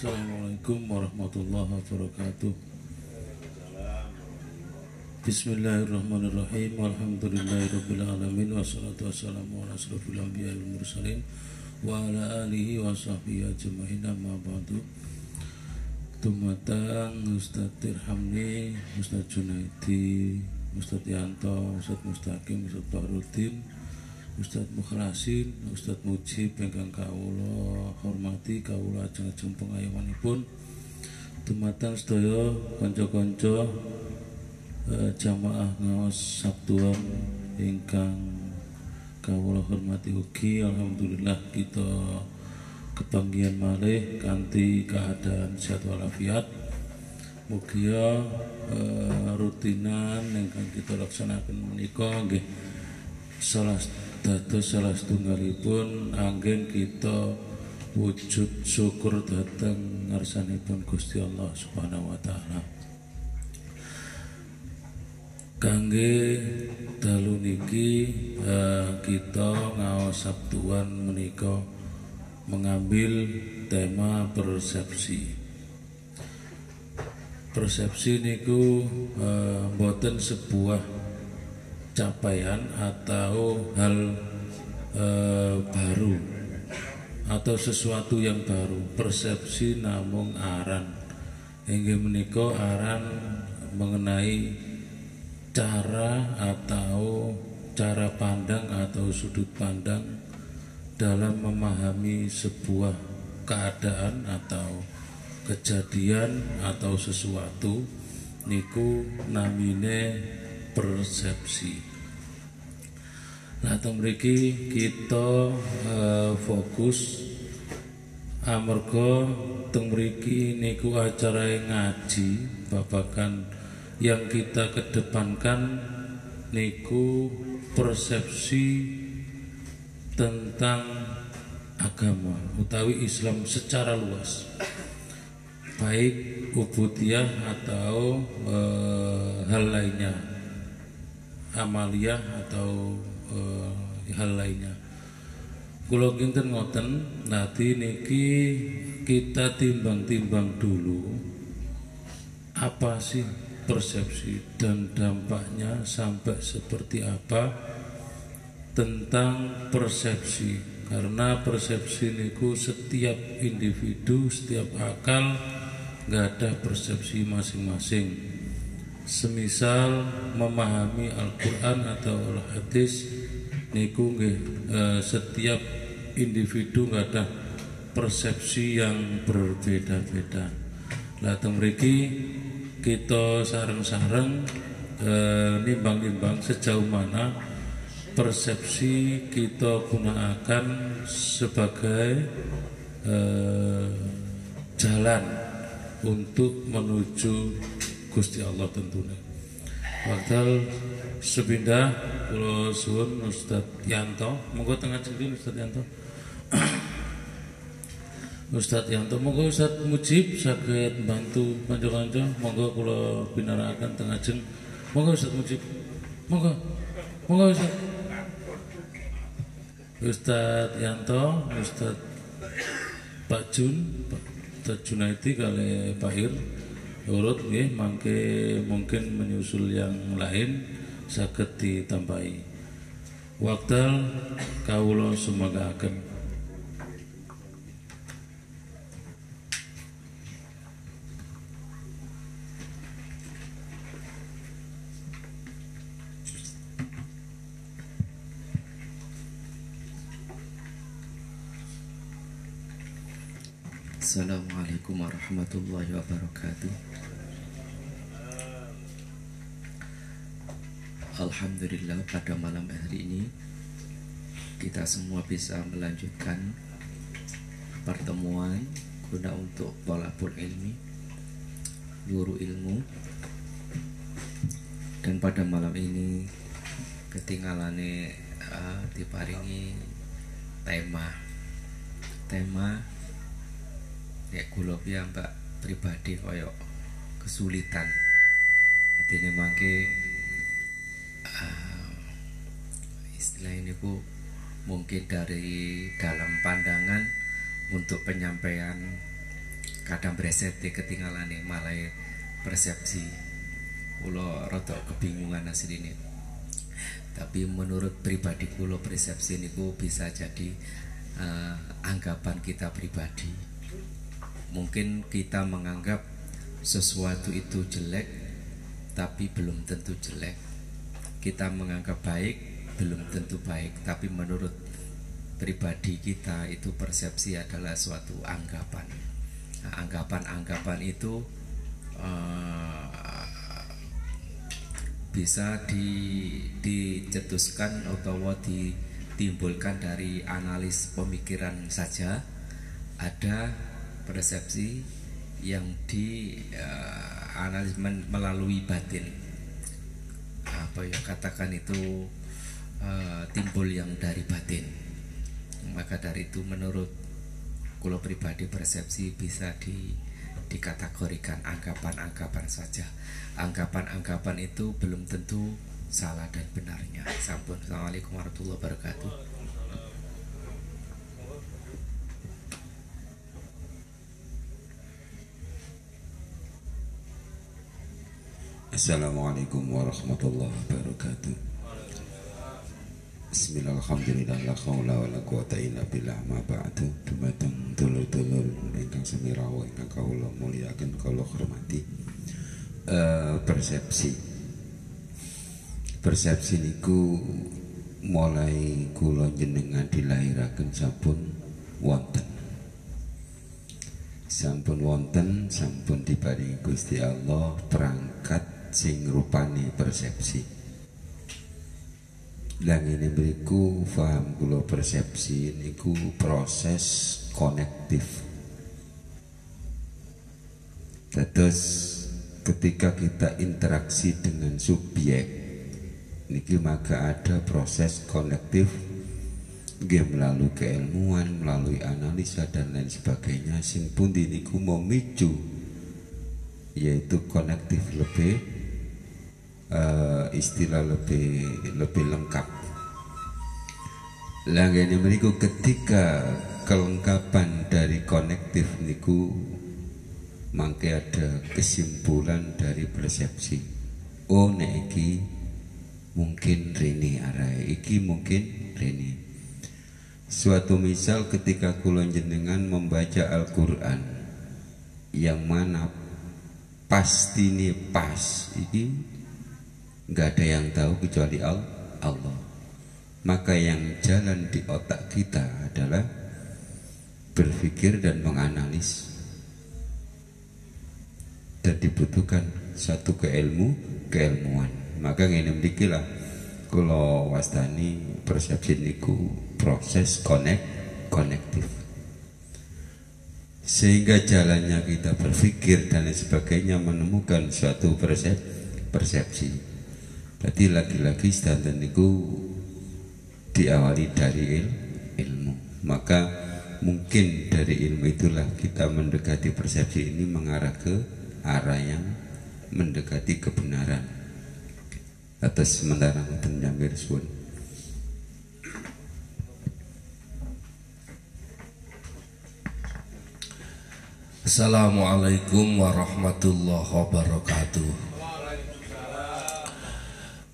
Assalamualaikum warahmatullahi wabarakatuh. Bismillahirrahmanirrahim. Alhamdulillahirabbil alamin. Wassalatu wassalamu ala asrofil anbiya'i wal mursalin wa ala alihi wa sahbihi ajma'in. Amma ba'du. Tumatang Ustaz Tirhamni, Ustaz Junaidi, Ustaz Yanto, Ustaz Mustaqim, Ustaz Bahrudin, Ustaz Mukhlasin, Ustaz Mujib ingkang kawula hormati kawula ajeng-ajeng pengayomanipun. Dumateng sedaya kanca-kanca eh, jamaah ngaos Sabtuan ingkang kawula hormati ugi. Alhamdulillah kita kebanggian malih kanthi keadaan sehat walafiat. Mugia eh, rutinan ingkang kita laksanakan menika nggih salah dados salah setunggalipun anggen kita wujud syukur datang ngarsanipun Gusti Allah Subhanahu wa taala. Kangge dalu niki eh, kita ngaos Sabtuan menika mengambil tema persepsi. Persepsi niku eh, boten sebuah capaian atau hal eh, baru atau sesuatu yang baru. Persepsi namung aran. Inggih menika aran mengenai cara atau cara pandang atau sudut pandang dalam memahami sebuah keadaan atau kejadian atau sesuatu niku namine persepsi. Nah, teng kita eh, fokus amarga teng niku acara ngaji babakan yang kita kedepankan niku persepsi tentang agama utawi Islam secara luas baik ubudiyah atau e, hal lainnya amaliyah atau e, hal lainnya. Kulo kinten ngoten nanti niki kita timbang-timbang dulu apa sih persepsi dan dampaknya sampai seperti apa tentang persepsi? Karena persepsi niku setiap individu setiap akal nggak ada persepsi masing-masing semisal memahami Al-Quran atau Al-Hadis niku nggih eh, setiap individu nggak ada persepsi yang berbeda-beda. Lah mriki kita sarang-sarang eh, nimbang-nimbang sejauh mana persepsi kita gunakan sebagai eh, jalan untuk menuju Gusti Allah tentunya. Waktu sepindah Pulau Suwun Ustadz Yanto, monggo tengah sini Ustadz Yanto. Ustadz Yanto monggo Ustadz Mujib sakit bantu panjang kanca monggo kula binarakaken tengah jeng. Monggo Ustadz Mujib. Monggo. Monggo Ustadz Ustadz Yanto Ustadz Pak Jun Pak Junaidi kali Pak Ir urut nggih mangke mungkin menyusul yang lain saged ditambahi. Waktal kawula sumanggaken Assalamualaikum warahmatullahi wabarakatuh Alhamdulillah pada malam hari ini Kita semua bisa melanjutkan Pertemuan Guna untuk tolabul ilmi Guru ilmu. Dan pada malam ini Ketinggalannya uh, Diparingi Tema Tema ya kula mbak pribadi kaya kesulitan. Artinya mangke uh, istilah ini bu mungkin dari dalam pandangan untuk penyampaian kadang breset ketinggalan nih malah persepsi. Kulo rada kebingungan asline tapi menurut pribadi kulo persepsi niku bisa jadi uh, anggapan kita pribadi. Mungkin kita menganggap sesuatu itu jelek tapi belum tentu jelek kita menganggap baik belum tentu baik. Tapi menurut pribadi kita itu persepsi adalah suatu anggapan. Nah, anggapan-anggapan itu uh, bisa di, dicetuskan atau ditimbulkan dari analis pemikiran saja. Ada persepsi yang di uh, analis melalui batin apa ya katakan itu uh, timbul yang dari batin maka dari itu menurut kulo pribadi persepsi bisa di dikategorikan anggapan-anggapan saja. Anggapan-anggapan itu belum tentu salah dan benarnya. Sampun. Assalamualaikum warahmatullahi wabarakatuh. Assalamualaikum warahmatullahi wabarakatuh. Bismillah alhamdulillah la khawla wa la quwata illa billah. Ma ba'du. Dumateng dulur-dulur ingkang sami rawuh ingkang kawula mulyakaken kawula hormati. Uh, persepsi. Persepsi niku mulai kula jenengan dilahiraken sampun wonten. Sampun wonten sampun diparingi Gusti Allah perangkat sing rupane persepsi dan ini beriku faham kula persepsi niku proses konektif. Terus ketika kita interaksi dengan subjek niki maka ada proses konektif game melalui keilmuan, melalui analisa dan lain sebagainya sing pun niku memicu yaitu konektif lebih uh, istilah lebih lebih lengkap. Langgene meniku ketika kelengkapan dari konektif niku mangke ada kesimpulan dari persepsi. Oh nek mungkin rini arai, iki mungkin rini. Suatu misal ketika kulon jenengan membaca Al-Quran yang mana pasti nih pas ini nggak ada yang tahu kecuali Allah. Maka yang jalan di otak kita adalah berpikir dan menganalis dan dibutuhkan satu keilmu keilmuan. Maka ini memilikilah kalau wastani persepsi niku proses connect konektif sehingga jalannya kita berpikir dan sebagainya menemukan suatu persep, persepsi Berarti lagi-lagi sedanten niku diawali dari il, ilmu. Maka mungkin dari ilmu itulah kita mendekati persepsi ini mengarah ke arah yang mendekati kebenaran. Atas sementara Jamir Sun. Assalamualaikum warahmatullahi wabarakatuh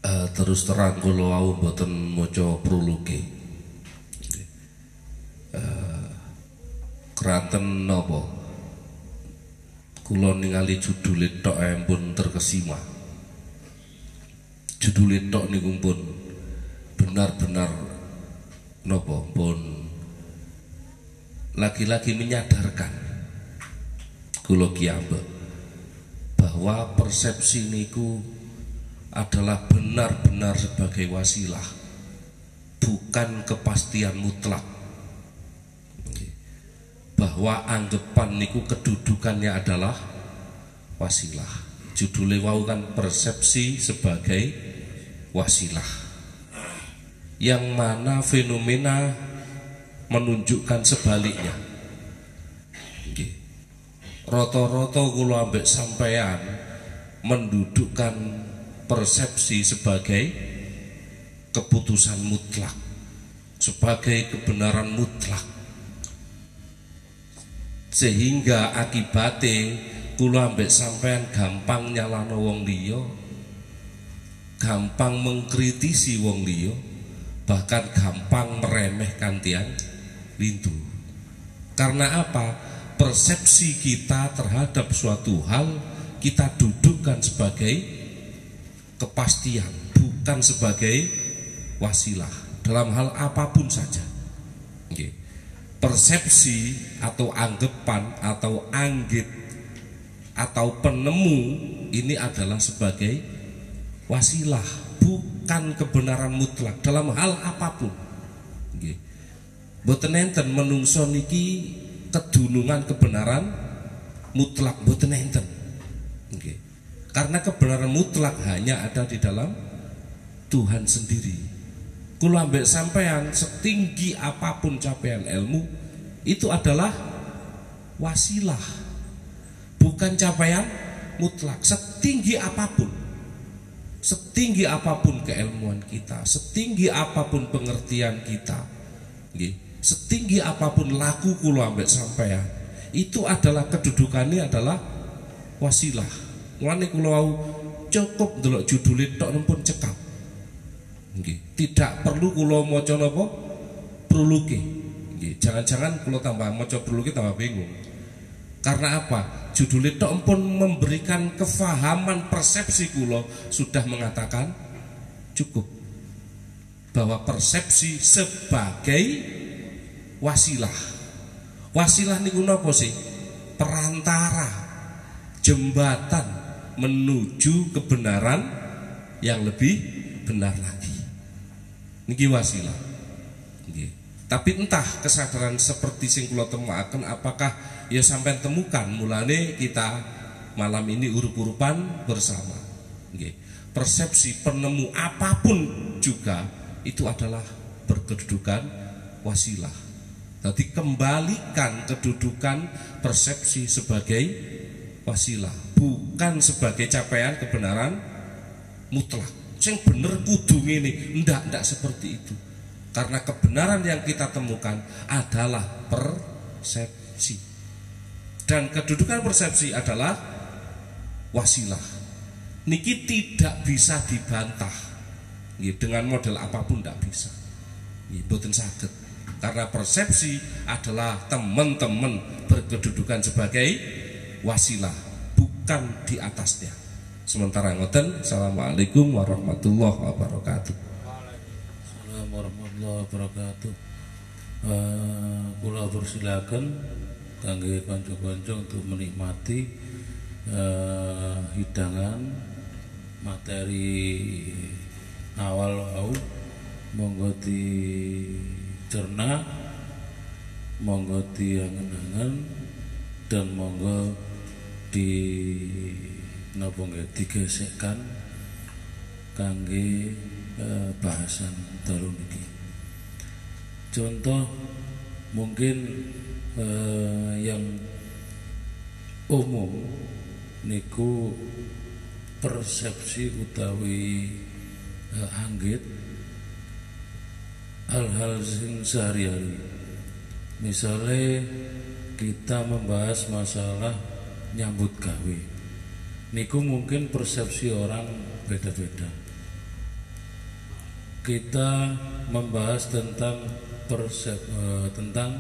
uh, terus terang kalau wau mboten maca prologe. Uh, keranten napa? Kula ningali judule tok pun terkesima. Judule tok niku pun benar-benar napa pun lagi-lagi menyadarkan kula kiambek bahwa persepsi niku adalah benar-benar sebagai wasilah bukan kepastian mutlak. Bahwa anggapan niku kedudukannya adalah wasilah. Judulnya wau kan persepsi sebagai wasilah. Yang mana fenomena menunjukkan sebaliknya. Roto-roto kula ambek sampean mendudukkan persepsi sebagai keputusan mutlak sebagai kebenaran mutlak. Sehingga akibate kula ambek sampean gampang nyalano wong liya gampang mengkritisi wong liya bahkan gampang meremehkan tiang lindu karena apa? Persepsi kita terhadap suatu hal kita dudukkan sebagai kepastian bukan sebagai wasilah. Dalam hal apa pun saja. Persepsi atau anggapan atau anggit atau penemu ini adalah sebagai wasilah bukan kebenaran mutlak dalam hal apa pun. Oke. Boten enten menungso niki kedunungan kebenaran mutlak boten enten. Karena kebenaran mutlak hanya ada di dalam Tuhan sendiri. Kula ambek sampean setinggi apa pun capaian ilmu itu adalah wasilah. Bukan capaian mutlak setinggi apa pun. Setinggi apa pun keilmuan kita, setinggi apa pun pengertian kita. Setinggi apa pun laku kulo ambek sampean itu adalah kedudukannya adalah wasilah mulane kulo cukup delok judulnya tok pun cekap. Nggih tidak perlu kulo maca napa? Prologe nggih jangan-jangan kulo tambah maca prologe tambah bingung. Karena apa? Judulnya tok pun memberikan kefahaman persepsi kulo sudah mengatakan cukup. Bahwa persepsi sebagai wasilah. Wasilah niku napa sih? Perantara jembatan menuju kebenaran yang lebih benar lagi. Niki wasilah. Nggih. Tapi entah kesadaran seperti sing kula apakah ya sampai temukan mulane kita malam ini urup-urupan bersama. Nggih. Persepsi penemu apa pun juga itu adalah berkedudukan wasilah. Jadi kembalikan kedudukan persepsi sebagai wasilah, bukan sebagai capaian kebenaran mutlak. Yang bener kudu ini, ndak ndak seperti itu. Karena kebenaran yang kita temukan adalah persepsi. Dan kedudukan persepsi adalah wasilah. Niki tidak bisa dibantah. Dengan model apa pun tidak bisa. Boten sakit karena persepsi adalah teman-teman berkedudukan sebagai wasilah bukan di atasnya. Sementara ngoten assalamualaikum warahmatullahi wabarakatuh. Assalamualaikum warahmatullahi wabarakatuh. Uh, kula persilakan kangge kanca-kanca untuk menikmati uh, hidangan materi awal au monggo di cerna monggo diangen-angen dan monggo di napa nggih digesekkan kangge eh, bahasan dalu niki. Contoh mungkin eh, yang umum niku persepsi utawi eh, anggit hal-hal sing sehari-hari misalnya kita membahas masalah nyambut gawe. Niku mungkin persepsi orang beda-beda. Kita membahas tentang persep, uh, tentang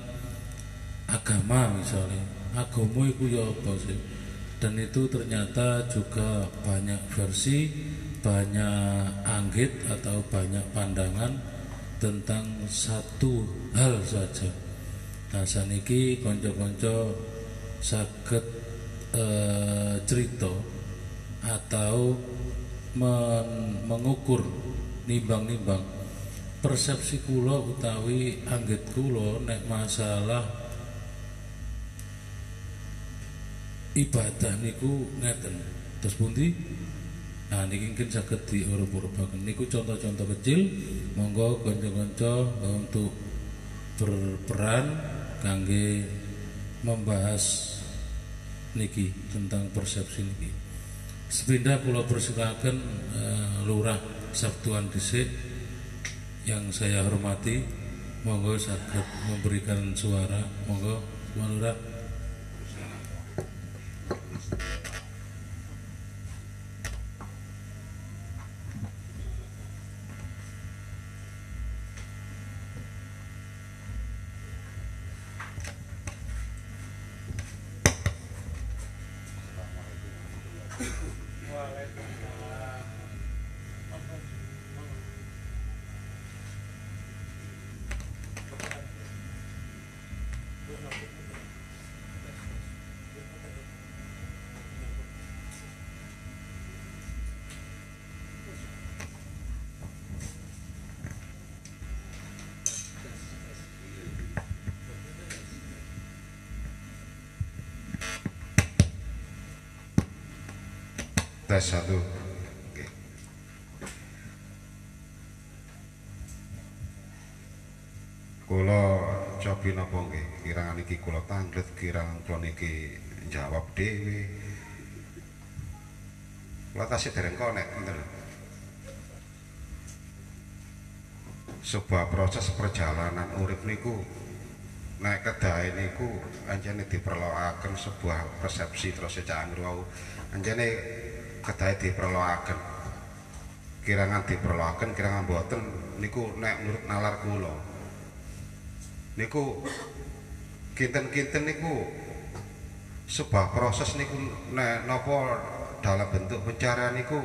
agama misalnya. Agama itu ya apa sih? Dan itu ternyata juga banyak versi banyak anggit atau banyak pandangan tentang satu hal saja. Nah saniki konco-konco sakit e, cerita atau men, mengukur nimbang-nimbang. Persepsi kulo utawi anggit kulo nek masalah ibadah niku ngeten. Terus pundi? Nah niki mungkin saged diurup-urupaken niku contoh-contoh kecil. Monggo kanca-kanca untuk berperan kangge membahas niki tentang persepsi niki. Sepindah kula persilakan uh, Lurah Sabtuan Dhisik yang saya hormati monggo saged memberikan suara monggo Lurah tes satu. Kula cobi napa nggih kirangan iki kula tanglet kirangan kula niki jawab dhewe Kula tasih dereng konek. Sebuah proses perjalanan urip niku nek kedahe niku anjene diperlokaken sebuah persepsi terus cak anggur wau kedahe diperlokaken. Kirangan diperlokaken kirangan boten niku nek menurut nalar kula. Niku kinten-kinten niku sebuah proses niku nek napa dalam bentuk pencarian niku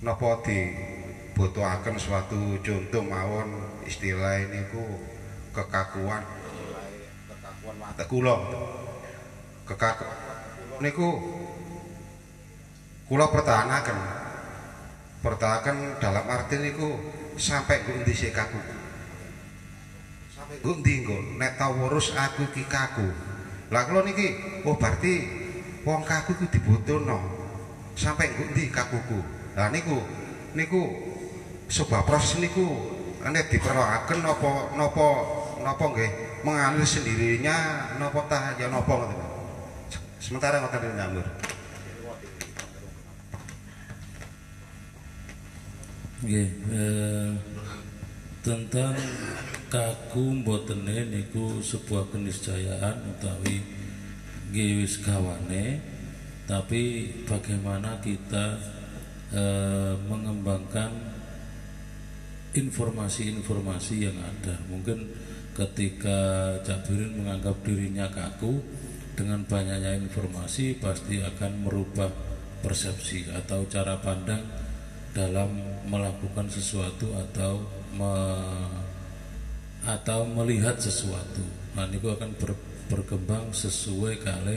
napa dibutuhaken suatu contoh mawon istilah niku kekakuan. Kekakuan mata kula. Kekakuan niku kula pertahankan. Pertahankan dalam arti niku sampai gue ndi sik kaku? Sampai gue ndi nggo? Nek tau urus aku iki kaku. Lah kula niki oh berarti wong kaku iku dibutuhno sampai gue ndi kakuku? Lah niku niku sebuah proses niku nek diperlokaken napa napa napa nggih? Mengalir sendirinya napa tah ya napa ngoten. Sementara ngoten nyambur Nggih, eh, tentang kaku mbotene niku sebuah keniscayaan utawi nggih wis gawane tapi bagaimana kita eh, mengembangkan informasi-informasi yang ada. Mungkin ketika Cabirin menganggap dirinya kaku dengan banyaknya informasi pasti akan merubah persepsi atau cara pandang dalam melakukan sesuatu atau me, atau melihat sesuatu. Nah, ini akan ber, berkembang sesuai kali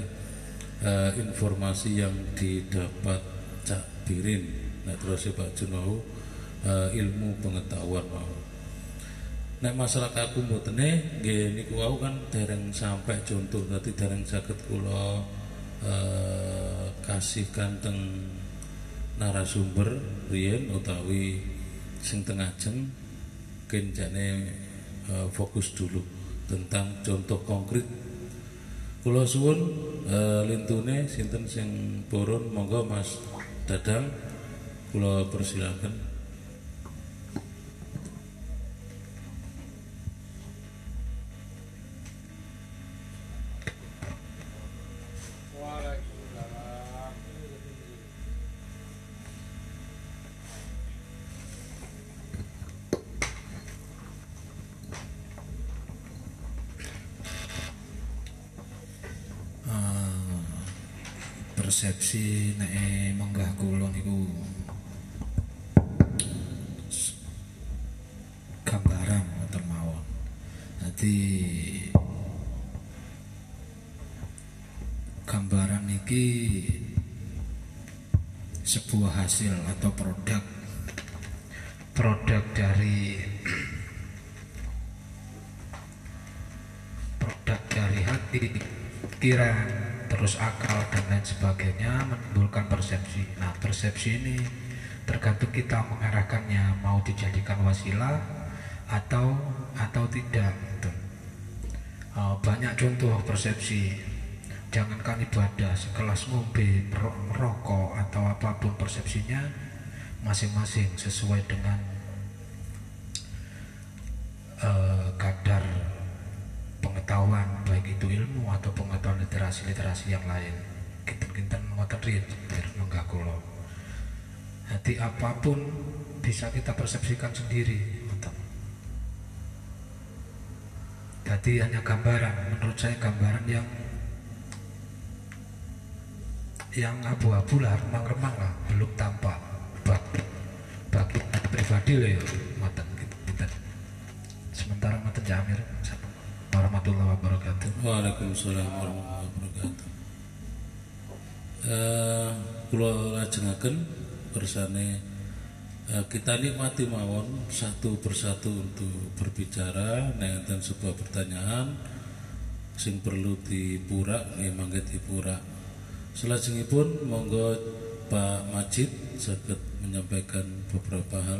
eh, informasi yang didapat Cak Birin. Nah, terus Pak Junahu eh, ilmu pengetahuan mau. Nek masalah kaku mbotene nggih niku kan dereng sampai contoh dadi dereng saged kula eh, kasihkan teng narasumber riyen utawi sing tengah jeng kencane uh, fokus dulu tentang contoh konkret kula suwun uh, lintune sinten sing purun monggo Mas Dadang. Kula persilakan persepsi nek menggah kula niku s- gambaran ngoten mawon. Dadi gambaran niki sebuah hasil atau produk produk dari produk dari hati pikiran terus akal dan lain sebagainya menimbulkan persepsi nah persepsi ini tergantung kita mengarahkannya mau dijadikan wasilah atau atau tidak gitu. Eh, banyak contoh persepsi jangankan ibadah sekelas ngombe ro- merokok atau apa pun persepsinya masing-masing sesuai dengan eh, kadar pengetahuan baik itu ilmu atau pengetahuan literasi-literasi yang lain. Kinten-kinten ngoten riyen biar menggah kula. Jadi apa pun bisa kita persepsikan sendiri. Jadi hanya gambaran menurut saya gambaran yang yang abu-abu lah remang-remang lah belum tampak. Bagi bagi pribadi lah ya ngoten gitu sementara ngoten Jamir warahmatullahi wabarakatuh Waalaikumsalam warahmatullahi wabarakatuh. Eh, kula lajengaken bersane eh, kita nikmati mawon satu persatu untuk berbicara enten sebuah pertanyaan sing perlu dipurak nggih mangke dipurak. Selajengipun monggo Pak Majid saged menyampaikan beberapa hal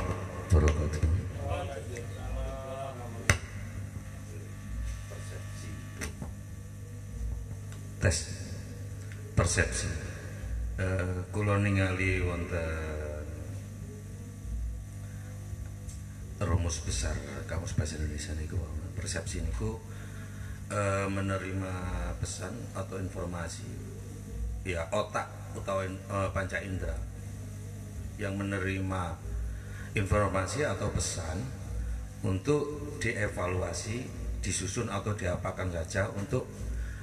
persepsi. Eh, kula ningali wonten rumus besar kamus bahasa Indonesia niku persepsi niku eh, menerima pesan atau informasi ya otak utawa eh, panca indera yang menerima informasi atau pesan untuk dievaluasi, disusun atau diapakan saja untuk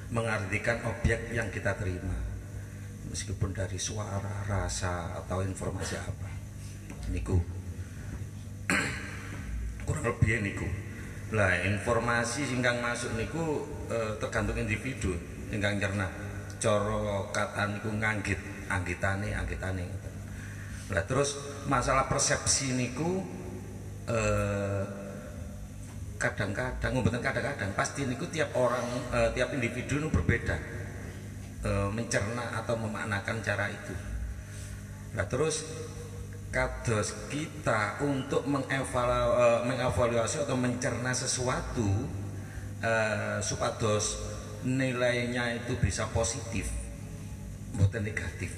mengartikan objek yang kita terima meskipun dari suara, rasa atau informasi apa niku. Kurang lebih niku. Lah informasi singkang masuk niku eh, tergantung individu ingkang cerna. Coro kata niku nganggit anggitane anggitane Nah terus masalah persepsi niku eh, kadang-kadang, kadang-kadang pasti niku tiap orang, eh, tiap individu itu berbeda eh, mencerna atau memaknakan cara itu. Nah terus kados kita untuk eh, mengevaluasi atau mencerna sesuatu eh, supados nilainya itu bisa positif, bukan negatif.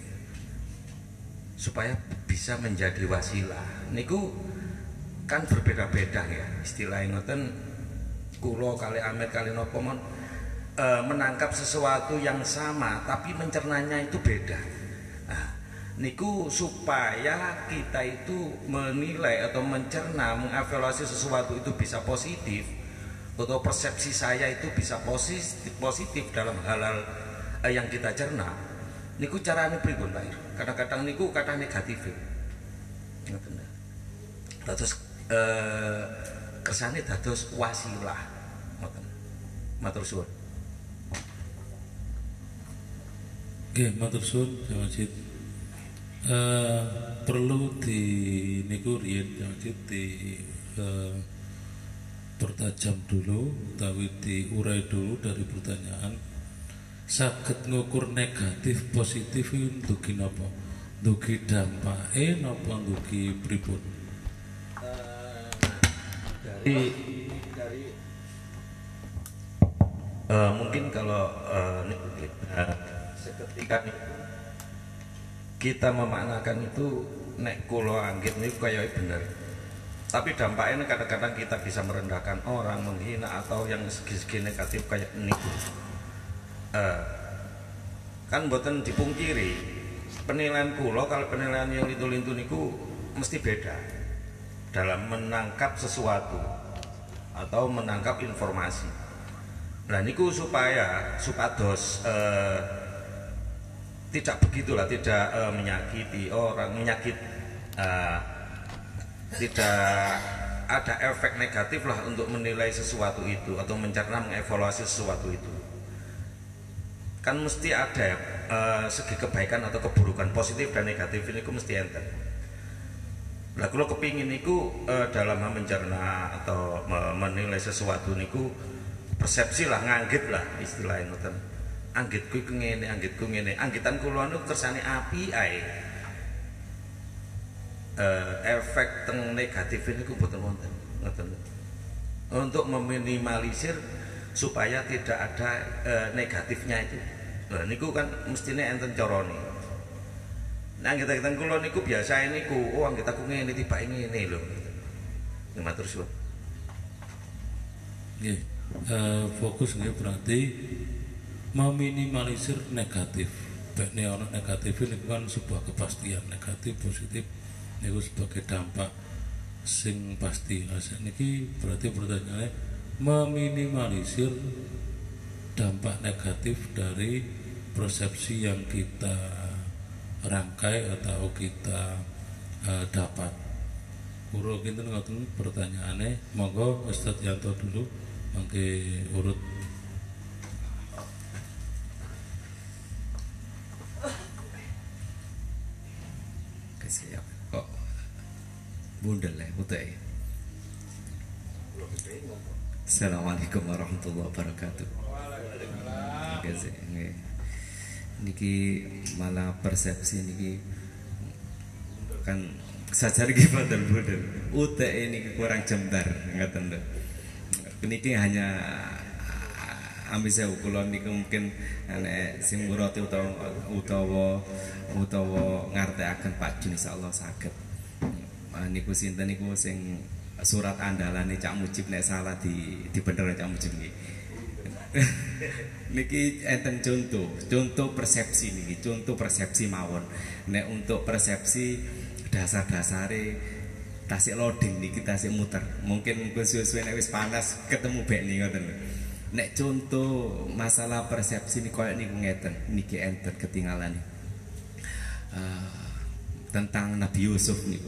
Supaya bisa menjadi wasilah. Niku kan berbeda-beda ya istilahnya ngoten. Kulo kali Amir kali nopo mon e, menangkap sesuatu yang sama tapi mencernanya itu beda nah, niku supaya kita itu menilai atau mencerna mengevaluasi sesuatu itu bisa positif atau persepsi saya itu bisa positif positif dalam hal-hal eh, yang kita cerna niku carane pripun Pak Ir? Kadang-kadang niku kata negatif. Terus eh kersane dados wasilah. Matur suwun. Oke, matur suwun Pak Majid. Eh, perlu di niku riyen Pak Majid di eh, pertajam dulu, tapi diurai dulu dari pertanyaan. Saged ngukur negatif positif itu ndugi napa? Ndugi dampake napa ndugi pripun? dari dari eh, mungkin kalau eh, ini, eh, seketika nih, kita memaknakan itu nek kulo anggit ini kayak bener. Tapi dampaknya kadang-kadang kita bisa merendahkan orang menghina atau yang segi-segi negatif kayak niku. Eh, kan buatan dipungkiri penilaian kulo kalau penilaian yang lintu-lintu niku mesti beda. Dalam menangkap sesuatu atau menangkap informasi. Nah niku supaya supados eh, tidak begitulah, tidak eh, menyakiti orang, menyakit eh, tidak ada efek negatif lah untuk menilai sesuatu itu atau mencerna mengevaluasi sesuatu itu. Kan mesti ada eh, segi kebaikan atau keburukan positif dan negatif ini ku mesti enten Lah kalau kepingin niku eh, dalam mencerna atau me- menilai sesuatu niku persepsi lah nganggit lah istilahnya. Anggitku iku ngene, anggitku ngene. Anggitan kula niku kersane api ae. Eh, efek teng negatif niku mboten wonten. Ngoten. Untuk meminimalisir supaya tidak ada eh, negatifnya itu. Lah niku kan mestine enten carane. Nah kita kita kulo niku biasa niku, oh kita ku ngene tiba ngene lho. Ya matur suwun. Nggih. Eh, fokus nggih berarti meminimalisir negatif. Baik ini ono negatif ini kan sebuah kepastian negatif positif niku sebagai dampak sing pasti. Nah, niki berarti pertanyaannya meminimalisir dampak negatif dari persepsi yang kita rangkai atau kita eh, dapat. Kuro ngoten pertanyaannya, monggo Ustadz Yanto dulu mangke urut Kesiap. Kok bundel ya utai. Assalamualaikum warahmatullahi wabarakatuh. Niki malah persepsi niki kan sajar iki bundel. Utai niki kurang jembar ngaten lho. Niki hanya ambil saya kula niku mungkin nek sing murati utawa utawa utawa ngartekaken Pak Jun insyaallah saged. Ah, niku sinten niku sing surat andalane Cak Mujib nek salah di di bener Cak Mujib nggih. niki enten contoh, contoh persepsi niki, contoh persepsi mawon. Nek untuk persepsi dasar-dasare tasik loading niki tasik muter. Mungkin suwe-suwe nek wis panas ketemu bek nih ngoten. Nek contoh masalah persepsi ini koyo niku ngeten, niki enten ketinggalan Ah, tentang Nabi Yusuf lho.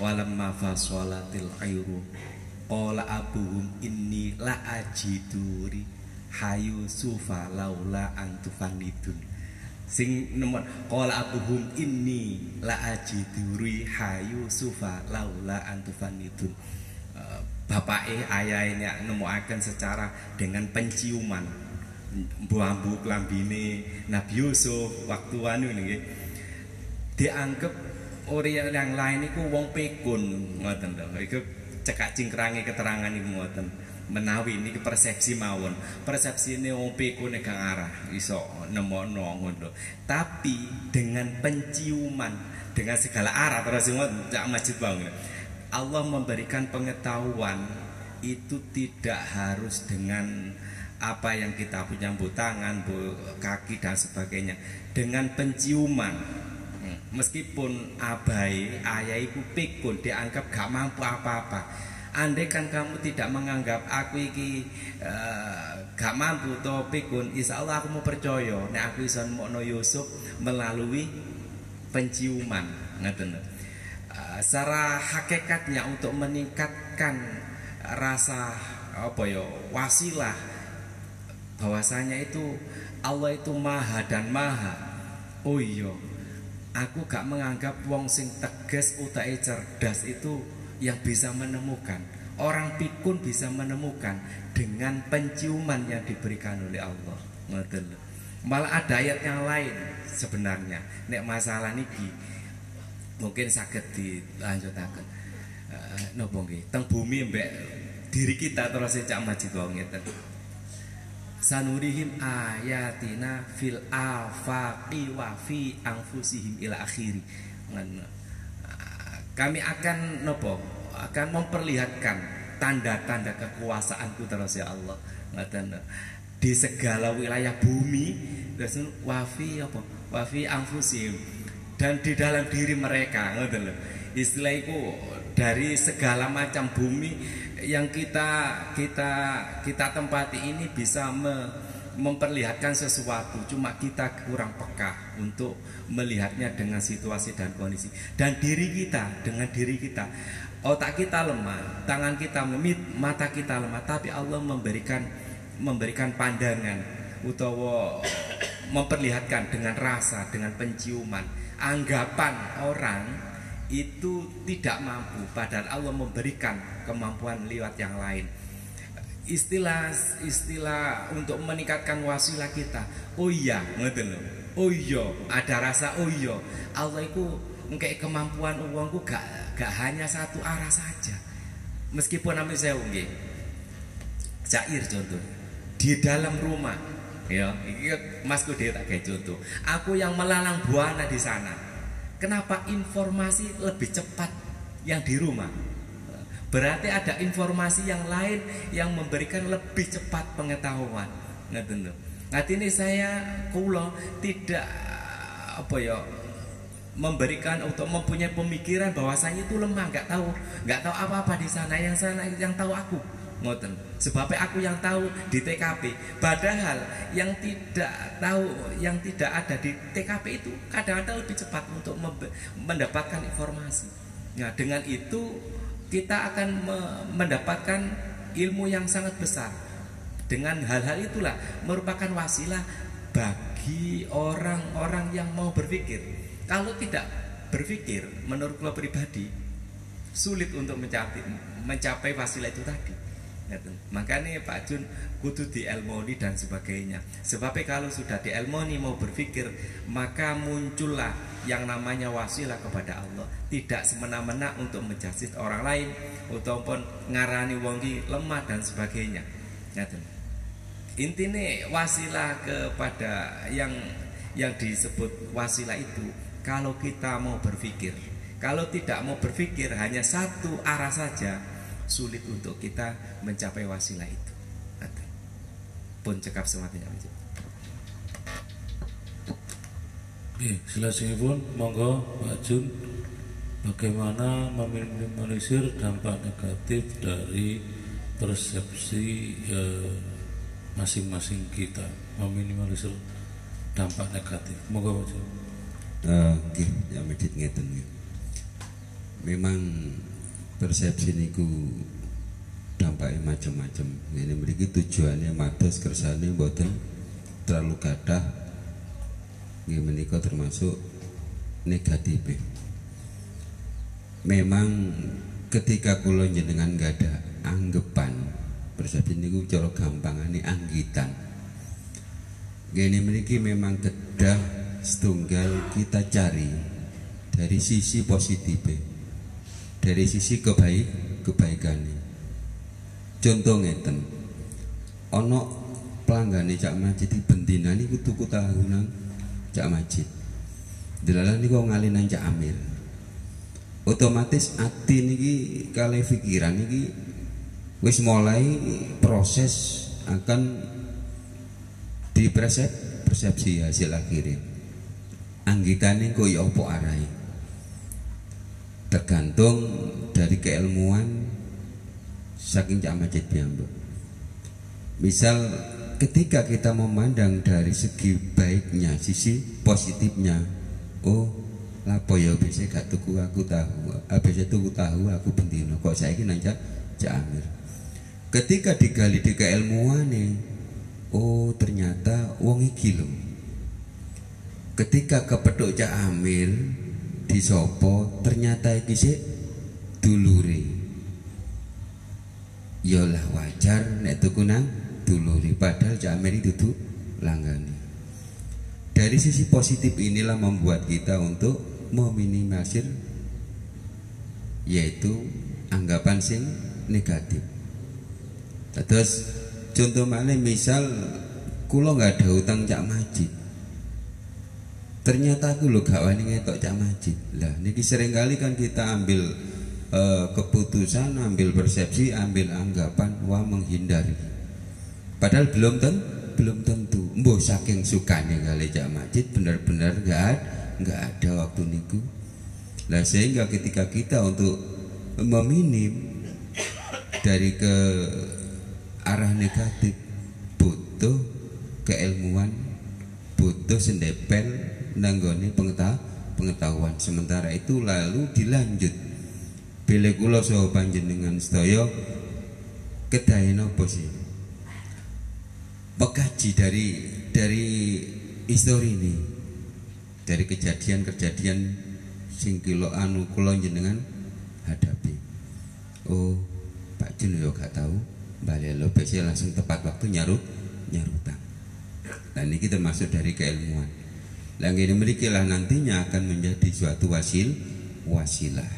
Walamma fasolatil ayru. Qala abuhum inni la ajiduri hayu sufa laula antufanidun sing nomor qala abuhum inni la ajiduri hayu sufa laula antufanidun Eh, bapake ayahnya nemuaken secara dengan penciuman. Buambu klambine Nabi Yusuf waktu anu nggih. Dianggap orang yang lain itu wong pekun ngoten lho iku cekak cingkrangi keterangan iku ngoten. Menawi ini persepsi mawon. Persepsi ini wong pekun gak arah iso nemono ngono tapi dengan penciuman dengan segala arah terus ngoten cak masjid bangun Allah memberikan pengetahuan itu tidak harus dengan apa yang kita punya bu tangan, bu kaki dan sebagainya. Dengan penciuman Meskipun abai, ayah ibu pikun dianggap gak mampu apa-apa. Andai kan kamu tidak menganggap aku iki eh, gak mampu to pikun, insya Allah aku mau percaya. Nek aku iso nemokno Yusuf melalui penciuman, ngoten lho. Eh, secara hakikatnya untuk meningkatkan rasa apa ya wasilah bahwasanya itu Allah itu maha dan maha. Oh iya, aku gak menganggap wong sing tegas utai cerdas itu yang bisa menemukan. Orang pikun bisa menemukan dengan penciuman yang diberikan oleh Allah. Malah ada ayat yang lain sebenarnya. Nek masalah niki mungkin sakit dilanjutaken. Uh, nopo? Teng bumi mbek diri kita terus cak majid wong. Sanurihim ayatina fil afaqi wa fi anfusihim ila akhiri. Kami akan nopo akan memperlihatkan tanda-tanda kekuasaanku terus ya Allah. Ngoten di segala wilayah bumi terus wafi apa? Wafi anfusihim. Dan di dalam diri mereka ngoten lho istilah itu dari segala macam bumi yang kita kita kita tempati ini bisa me- memperlihatkan sesuatu. Cuma kita kurang peka untuk melihatnya dengan situasi dan kondisi. Dan diri kita dengan diri kita. Otak kita lemah tangan kita memit mata kita lemah. Tapi Allah memberikan memberikan pandangan utawa memperlihatkan dengan rasa dengan penciuman. Anggapan orang itu tidak mampu. Padahal Allah memberikan kemampuan lewat yang lain. Istilah istilah untuk meningkatkan wasilah kita oh iya loh oh iya ada rasa oh iya. Allah itu kayak kemampuan uangku gak gak hanya satu arah saja. Meskipun namanya saya nggih. Cair contoh. Di dalam rumah. Ya Mas Kude tak kayak contoh. Aku yang melalang buana di sana. Kenapa informasi lebih cepat yang di rumah berarti ada informasi yang lain yang memberikan lebih cepat pengetahuan. Ngeten Nanti ini saya kulo tidak apa ya memberikan atau mempunyai pemikiran bahwasanya itu lemah nggak tahu nggak tahu apa apa di sana yang sana yang tahu aku. Ngoten. Sebabnya aku yang tahu di TKP padahal yang tidak tahu yang tidak ada di TKP itu kadang-kadang lebih cepat untuk mendapatkan informasi. Nah dengan itu kita akan mendapatkan ilmu yang sangat besar dengan hal-hal itulah merupakan wasilah bagi orang-orang yang mau berpikir kalau tidak berpikir menurut gue pribadi sulit untuk mencapai mencapai wasilah itu tadi. Makanya Pak Jun kudu di elmoni dan sebagainya. Sebab kalau sudah di elmoni mau berpikir maka muncullah yang namanya wasilah kepada Allah. Tidak semena-mena untuk menjasis orang lain ataupun ngarani wongi lemah dan sebagainya. Intinya wasilah kepada yang yang disebut wasilah itu kalau kita mau berpikir kalau tidak mau berpikir hanya satu arah saja sulit untuk kita mencapai wasilah itu. Pun cekap semuanya Oke, pun. Monggo Pak Jun. Bagaimana meminimalisir dampak negatif dari persepsi eh, masing-masing eh, kita? Meminimalisir dampak negatif. Monggo Pak Jun. Oke, ya medit ngeten Memang persepsi niku dampaknya macam-macam. Ini memiliki tujuannya matos kersane boten terlalu gadah. Ini menikah termasuk negatif. Memang ketika kulo jenengan gak ada anggapan persepsi niku cara gampangane anggitan. Gini memiliki memang kedah setunggal kita cari dari sisi positif dari sisi kebaik kebaikan contoh ngeten. Ono pelanggan cak majid di bendina ini tuku tahunan cak majid. Delalah ini kok ngalinan cak amir. Otomatis hati niki kali pikiran niki wis mulai proses akan dipersepsi hasil akhirnya. Anggitane ya apa arai tergantung dari keilmuan saking Cak Majid piyambak misal ketika kita memandang dari segi baiknya sisi positifnya oh lapo ya bisa gak tuku aku tahu habis tuku tahu aku bentino kok saya ini nanya Cak Amir? Ketika digali di keilmuan oh ternyata wong iki loh ketika kepethuk Cak Amir disopo ternyata iki sik dulure. Yolah wajar nek tuku nang dulure padahal Cak Amir itu langgani dari sisi positif inilah membuat kita untuk meminimalisir yaitu anggapan sing negatif. Terus contoh mana misal kulo nggak ada utang cak majid ternyata aku lo gak wani ngetok cak majid. Lah niki kali kan kita ambil uh, keputusan ambil persepsi ambil anggapan wah menghindari. Padahal belum tentu belum tentu. Mboh saking sukanya kali cak majid benar-benar gak nggak ada waktu niku. Lah sehingga ketika kita untuk meminim dari ke arah negatif butuh keilmuan butuh sendepel nanggone pengetahuan. Sementara itu lalu dilanjut. Bila kula saha panjenengan sedaya kedahe napa sih? Pekaji dari dari histori ini. Dari kejadian-kejadian sing kilo anu kula jenengan hadapi. Oh Pak Jun yo gak tahu balik lo langsung tepat waktu nyarut nyarutang. Dan ini termasuk dari keilmuan yang ini memilikilah nantinya akan menjadi suatu wasil wasilah.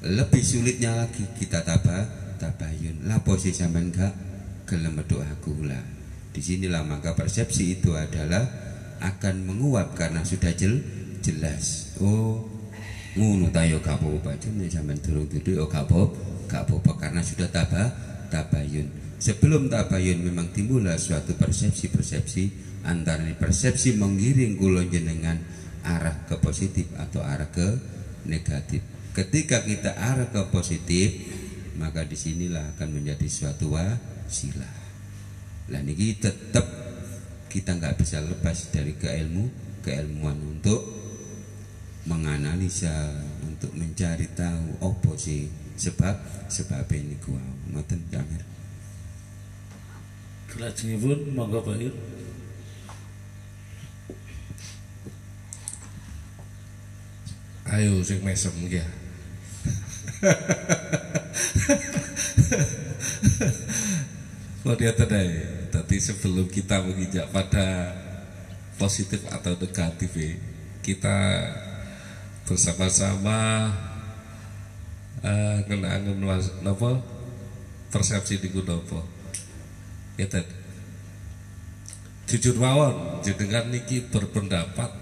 Lebih sulitnya lagi kita tabah tabayun. Lah posisi sampean gak gelem aku lah. Di sinilah maka persepsi itu adalah akan menguap karena sudah jel, jelas. Oh ngono tayo gak apa-apa. Sampean durung duduk oh gak apa-apa karena sudah tabah tabayun. Sebelum tabayun memang timbullah suatu persepsi-persepsi antara persepsi menggiring kulon jenengan arah ke positif atau arah ke negatif. Ketika kita arah ke positif, maka di sinilah akan menjadi suatu wasilah. Dan ini tetap kita nggak bisa lepas dari keilmu keilmuan untuk menganalisa untuk mencari tahu opo sih sebab sebab ini gua ngoten Jamir pun monggo Ir Ayo sing mesem ya. Dia tadi, tadi sebelum kita menginjak pada positif atau negatif, kita bersama-sama uh, ngenangen napa persepsi niku napa ngeten jujur mawon jenengan niki berpendapat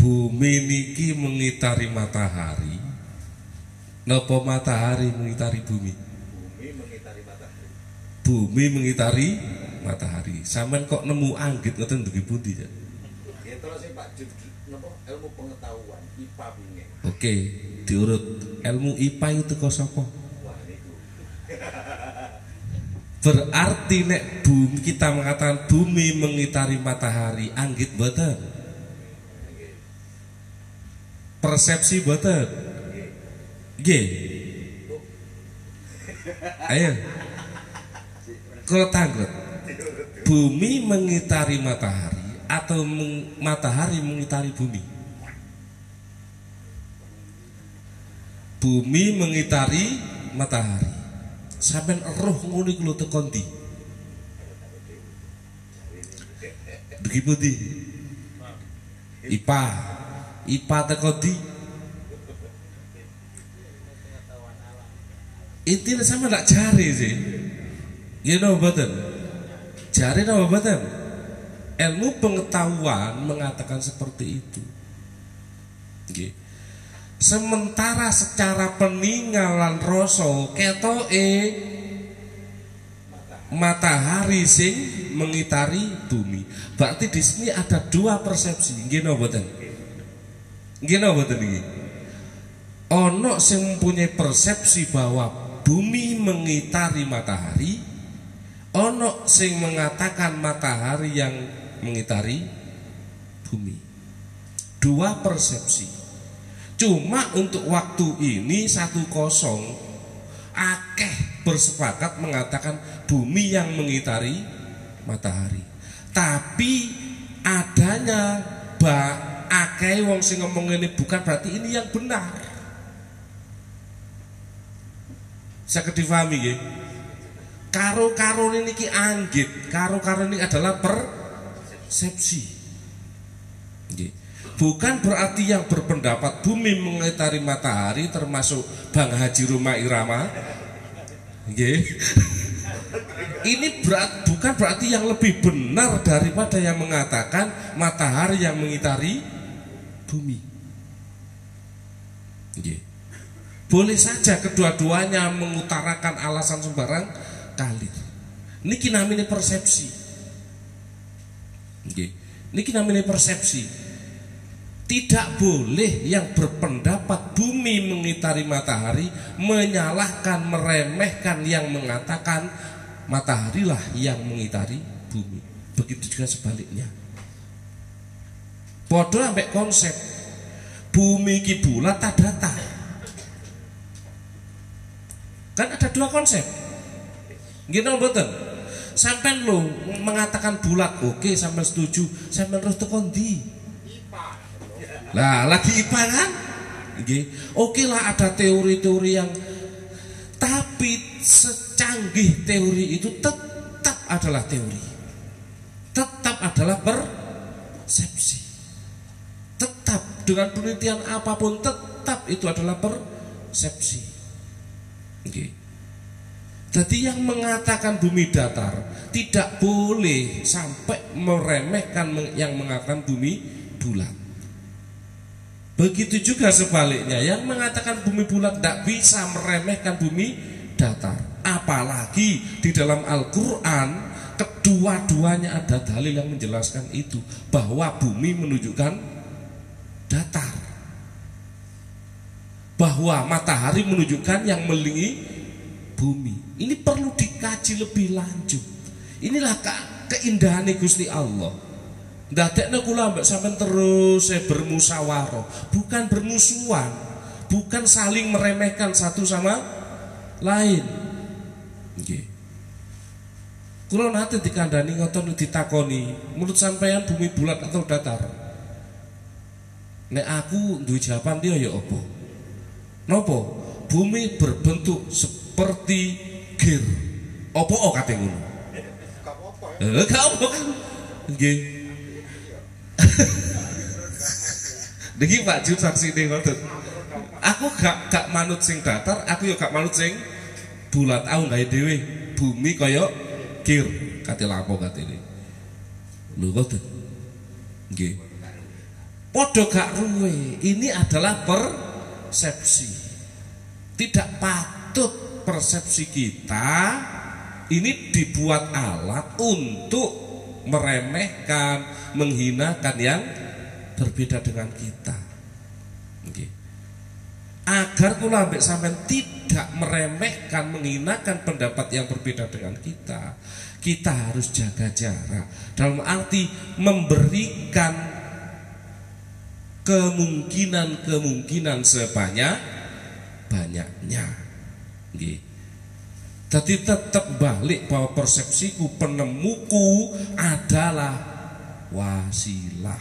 bumi niki mengitari matahari. Napa matahari mengitari bumi? Bumi mengitari matahari. Bumi mengitari matahari. Sampean kok nemu anggit ngoten dugi pundi ya terus Pak ilmu pengetahuan IPA Oke, diurut. Ilmu IPA itu kok sapa? Berarti nek bumi kita mengatakan bumi mengitari matahari, anggit boten. Persepsi boten. Nggih. Ayo. Tanggut. Bumi mengitari matahari atau matahari mengitari bumi? bumi mengitari matahari sampai roh nguni kulo tekon di begitu di ipa ipa tekon di intinya sama nak cari sih. You know betul cari nama betul ilmu pengetahuan mengatakan seperti itu. Sementara secara peninggalan rasa ketoke matahari sing mengitari bumi. Berarti di sini ada dua persepsi. Nggih napa mboten? Nggih napa mboten iki? Ono sing mempunyai persepsi bahwa bumi mengitari matahari, ono sing mengatakan matahari yang mengitari bumi. Dua persepsi. Cuma untuk waktu ini satu kosong akeh bersepakat mengatakan bumi yang mengitari matahari. Tapi adanya ba akeh wong sing ngomong ini bukan berarti ini yang benar. Saya difahami ya. Karo-karo ini ki anggit, karo-karo ini adalah persepsi. Bukan berarti yang berpendapat bumi mengitari matahari termasuk Bang Haji Rumah Irama. Okay. Ini berat, bukan berarti yang lebih benar daripada yang mengatakan matahari yang mengitari bumi. Okay. Boleh saja kedua-duanya mengutarakan alasan sembarang kali. Ini namanya persepsi. Okay. Ini namanya persepsi. Tidak boleh yang berpendapat bumi mengitari matahari menyalahkan, meremehkan yang mengatakan matahari lah yang mengitari bumi. Begitu juga sebaliknya. Bodoh sampai konsep bumi ki bulat tak data. Kan ada dua konsep. Gini betul. Sampai lo mengatakan bulat, oke, sampai setuju. Sampai terus tekon Lah, lagi IPA kan? Nggih. Oke lah ada teori-teori yang tapi secanggih teori itu tetap adalah teori. Tetap adalah persepsi. Tetap dengan penelitian apa pun tetap itu adalah persepsi. Oke. Jadi yang mengatakan bumi datar tidak boleh sampai meremehkan yang mengatakan bumi bulat. Begitu juga sebaliknya yang mengatakan bumi bulat tidak bisa meremehkan bumi datar. Apalagi di dalam Al-Quran kedua-duanya ada dalil yang menjelaskan itu bahwa bumi menunjukkan datar. Bahwa matahari menunjukkan yang melinggi bumi. Ini perlu dikaji lebih lanjut. Inilah keindahan Gusti Allah. Ndadekne kula mbak sampean terus saya bermusyawarah, bukan bermusuhan, bukan saling meremehkan satu sama lain. Nggih. Kula nate dikandani ngoten ditakoni, menurut sampean bumi bulat atau datar? Nek aku duwe jawaban dia ya apa? Napa? Bumi berbentuk seperti gir. Apa kok kate ngono? Gak apa-apa ya. Eh, gak apa. Nggih. Niki Pak saksi nih ngoten. Aku gak gak manut sing datar, aku yo gak manut sing bulat. Aku gawe dhewe bumi kaya kir kate lapo katene. Lho ngoten. Nggih. Padha gak ruwe. Ini adalah persepsi. Tidak patut persepsi kita ini dibuat alat untuk meremehkan, menghinakan yang berbeda dengan kita. Okay. Agar kula ambek sampean tidak meremehkan, menghinakan pendapat yang berbeda dengan kita, kita harus jaga jarak. Dalam arti memberikan kemungkinan-kemungkinan sebanyak banyaknya. Okay. Jadi tetap balik bahwa persepsiku penemuku adalah wasilah.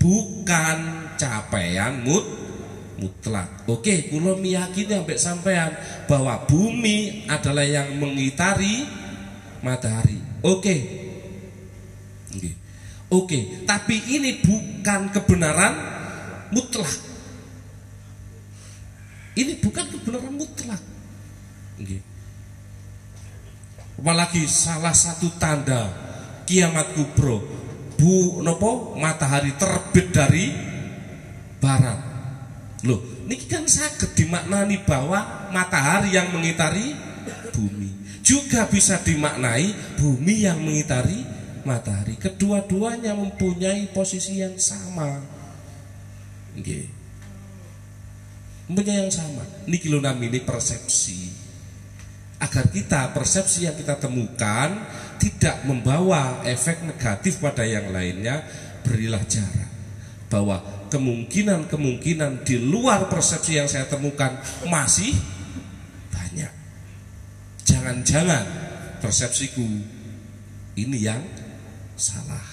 Bukan capaian mut mutlak. Oke, kulo meyakini sampai sampean bahwa bumi adalah yang mengitari matahari. Oke. Oke, Oke, tapi ini bukan kebenaran mutlak. Ini bukan kebenaran mutlak. Oke apalagi salah satu tanda kiamat kubro. Bu nopo? Matahari terbit dari barat. Loh ini kan sakit dimaknani bahwa matahari yang mengitari bumi. Juga bisa dimaknai bumi yang mengitari matahari. Kedua-duanya mempunyai posisi yang sama. Okay. mempunyai yang sama. Ini kilo ini persepsi agar kita persepsi yang kita temukan tidak membawa efek negatif pada yang lainnya berilah jarak bahwa kemungkinan-kemungkinan di luar persepsi yang saya temukan masih banyak. Jangan-jangan persepsiku ini yang salah.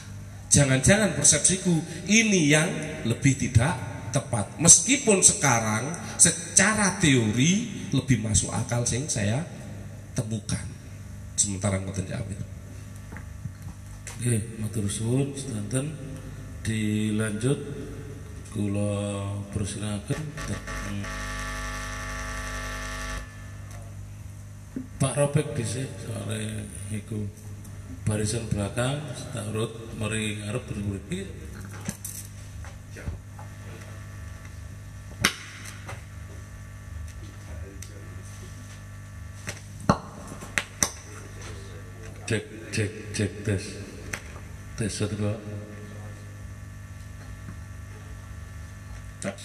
Jangan-jangan persepsiku ini yang lebih tidak tepat. Meskipun sekarang secara teori lebih masuk akal sing saya temukan. Sementara ngoten jawab Oke, matur suwun sedanten. Dilanjut kula persilakan Pak Robek dhisik soalnya iku barisan belakang tak urut mari ngarep berbudi cek cek cek tes tes satu dua tes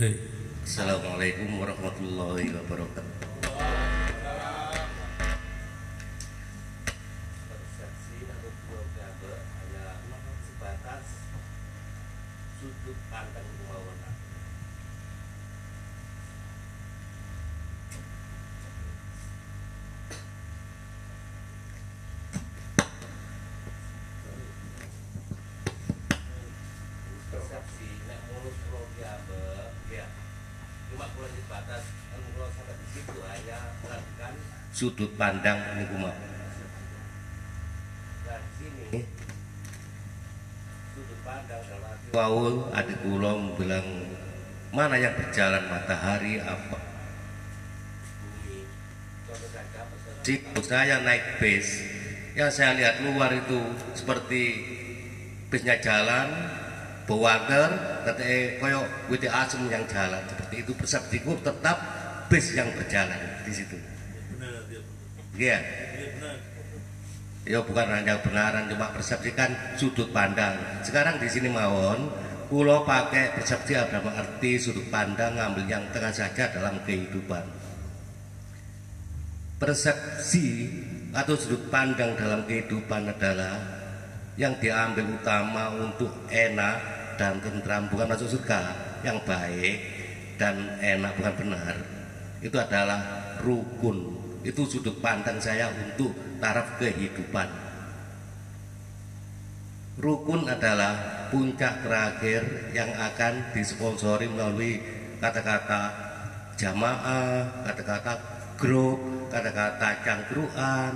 Hey. Assalamualaikum warahmatullahi wabarakatuh. Ya ya. Cuma kalau batas kalau sampai di situ hanya melakukan sudut pandang ini kumap nah di sini. Sudut pandang dalam Paul adik kulom bilang mana yang berjalan matahari apa? Situ saya naik bis yang saya lihat luar itu seperti bisnya jalan bawager tapi koyo witi asem yang jalan seperti itu persepsiku tetap bis yang berjalan di situ. Iya. Ya bukan hanya benaran cuma persepsikan sudut pandang. Sekarang di sini mawon kulo pakai persepsi ada arti sudut pandang ngambil yang tengah saja dalam kehidupan. Persepsi atau sudut pandang dalam kehidupan adalah yang diambil utama untuk enak dan tentram bukan masuk surga yang baik dan enak bukan benar itu adalah rukun. Itu sudut pandang saya untuk taraf kehidupan. Rukun adalah puncak terakhir yang akan disponsori melalui kata-kata jamaah kata-kata grup kata-kata cangkruan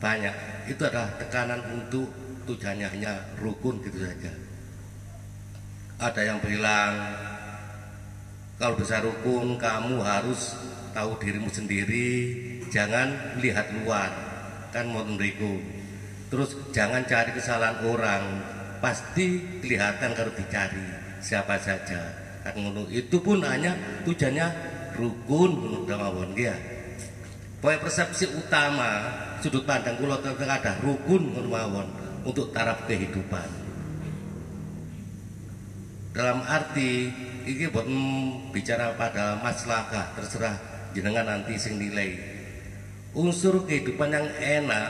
banyak. Itu adalah tekanan untuk tujuannya hanya rukun gitu saja. Ada yang bilang kalau bisa rukun kamu harus tahu dirimu sendiri jangan lihat luar. Kan mau meriku terus jangan cari kesalahan orang pasti kelihatan kalau dicari siapa saja. Kan itu pun hanya tujuannya rukun menurut mawon ya? Pokoknya persepsi utama sudut pandang kulo tengah ada rukun mawon untuk taraf kehidupan. Dalam arti ini buat bicara pada masalah terserah jenengan nanti sing nilai. Unsur kehidupan yang enak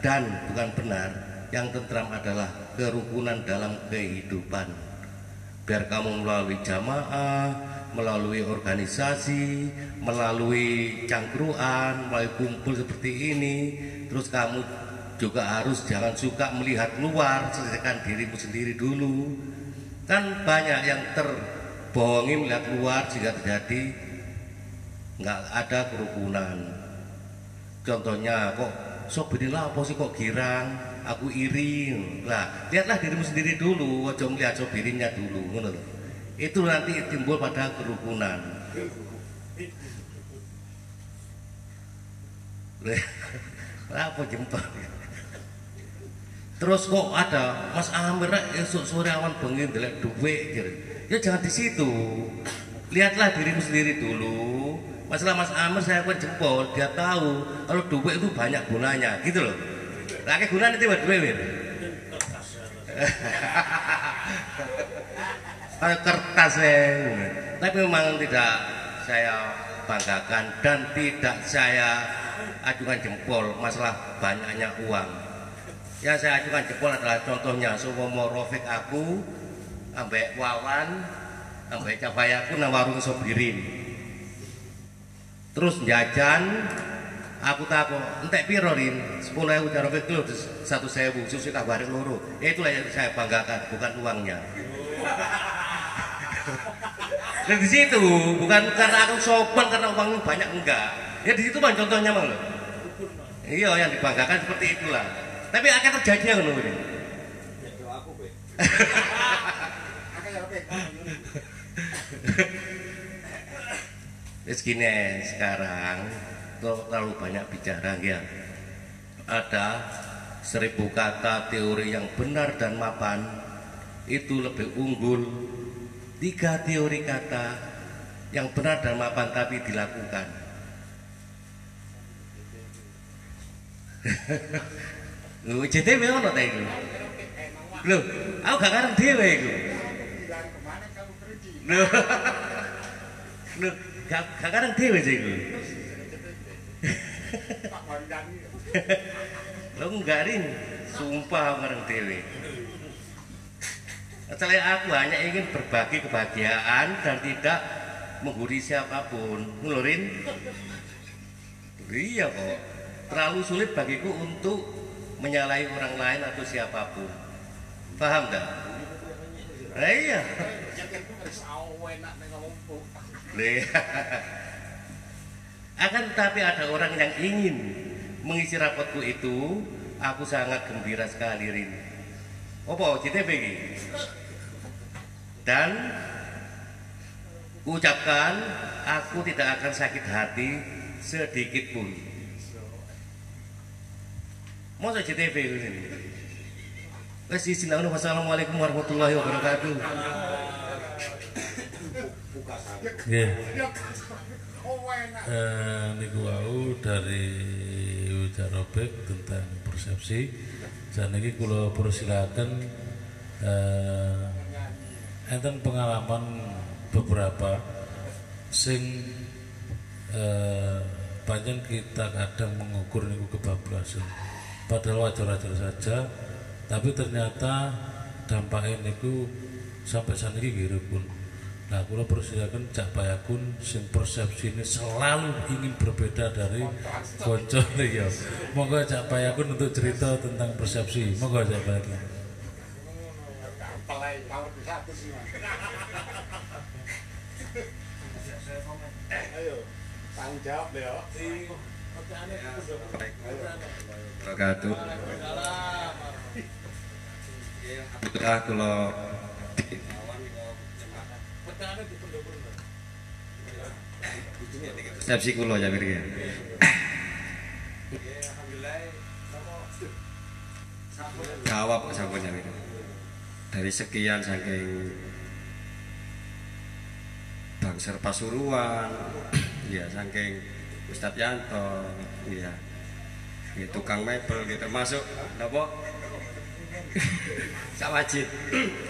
dan bukan benar yang tentram adalah kerukunan dalam kehidupan. Biar kamu melalui jamaah, melalui organisasi, melalui cangkruan, melalui kumpul seperti ini, terus kamu juga harus jangan suka melihat luar selesaikan dirimu sendiri dulu. Kan banyak yang terbohongi melihat luar jika terjadi nggak ada kerukunan. Contohnya kok sobinilah apa sih kok girang? Aku iri. Lah lihatlah dirimu sendiri dulu wajah melihat sobirinya dulu itu nanti timbul pada kerukunan. Apa jempol Terus kok ada Mas Amir esok sore awan bengi ndelek duit gitu. Ya jangan di situ. Lihatlah dirimu sendiri dulu. Masalah Mas Amir saya pun jempol, dia tahu kalau duit itu banyak gunanya, gitu loh. Lagi gunanya itu buat duit. Kalau kertas ya. Tapi memang tidak saya banggakan dan tidak saya ajukan jempol masalah banyaknya uang yang saya ajukan jempol adalah contohnya. Suwomo Rofik aku ambek Wawan ambek Capayaku nang warung sobirin. Terus jajan aku takut entek piro rin? sepuluh ewu cara kilo satu sewu susu kabarin loro. Itulah yang saya banggakan bukan uangnya. Dan di situ bukan karena aku sopan karena uangnya banyak enggak. Ya di situ kan contohnya malah iya yang dibanggakan seperti itulah tapi akan terjadi ngono kuwi. Wis gini sekarang terlalu banyak bicara ya. Ada seribu kata teori yang benar dan mapan itu lebih unggul tiga teori kata yang benar dan mapan tapi dilakukan. Lho, JTW ono ta iku? Lho, aku gak ngarep dhewe iku. Lho. Lho, gak gak ngarep dhewe iku. Lho rin, sumpah aku ngarep dhewe. Saya aku hanya ingin berbagi kebahagiaan dan tidak mengguri siapapun. Ngelurin? Iya kok. Terlalu sulit bagiku untuk menyalahi orang lain atau siapa pun. Paham? Nah, iya. Le. Akan tetapi ada orang yang ingin mengisi rapotku itu, aku sangat gembira sekali Rin. Apa JTB ini? Dan ucapkan aku tidak akan sakit hati sedikit pun. Masa JTB ini? Wes Allah. Wassalamualaikum warahmatullahi wabarakatuh. Nggih. Eh niku wau dari Ujarobek tentang persepsi. Saniki kula persilakan eh enten pengalaman beberapa sing eh panjang kita kadang mengukur niku kebablasan. Padahal wajar-wajar saja, tapi ternyata dampaknya niku sampai saat ini gitu pun. Nah, kalau persilakan Cak Bayakun sing persepsi ini selalu ingin berbeda dari konco ya. Moga Cak Bayakun untuk cerita tentang persepsi. Moga Cak Bayakun. tanggung jawab deh yo wabarakatuh. Putra kula persepsi kula ya Mir. Jawab sampun ya. Dari sekian saking Bangser Pasuruan, ya saking Ustadz Yanto, ya ya, tukang mebel gitu. Masuk napa? Sak wajib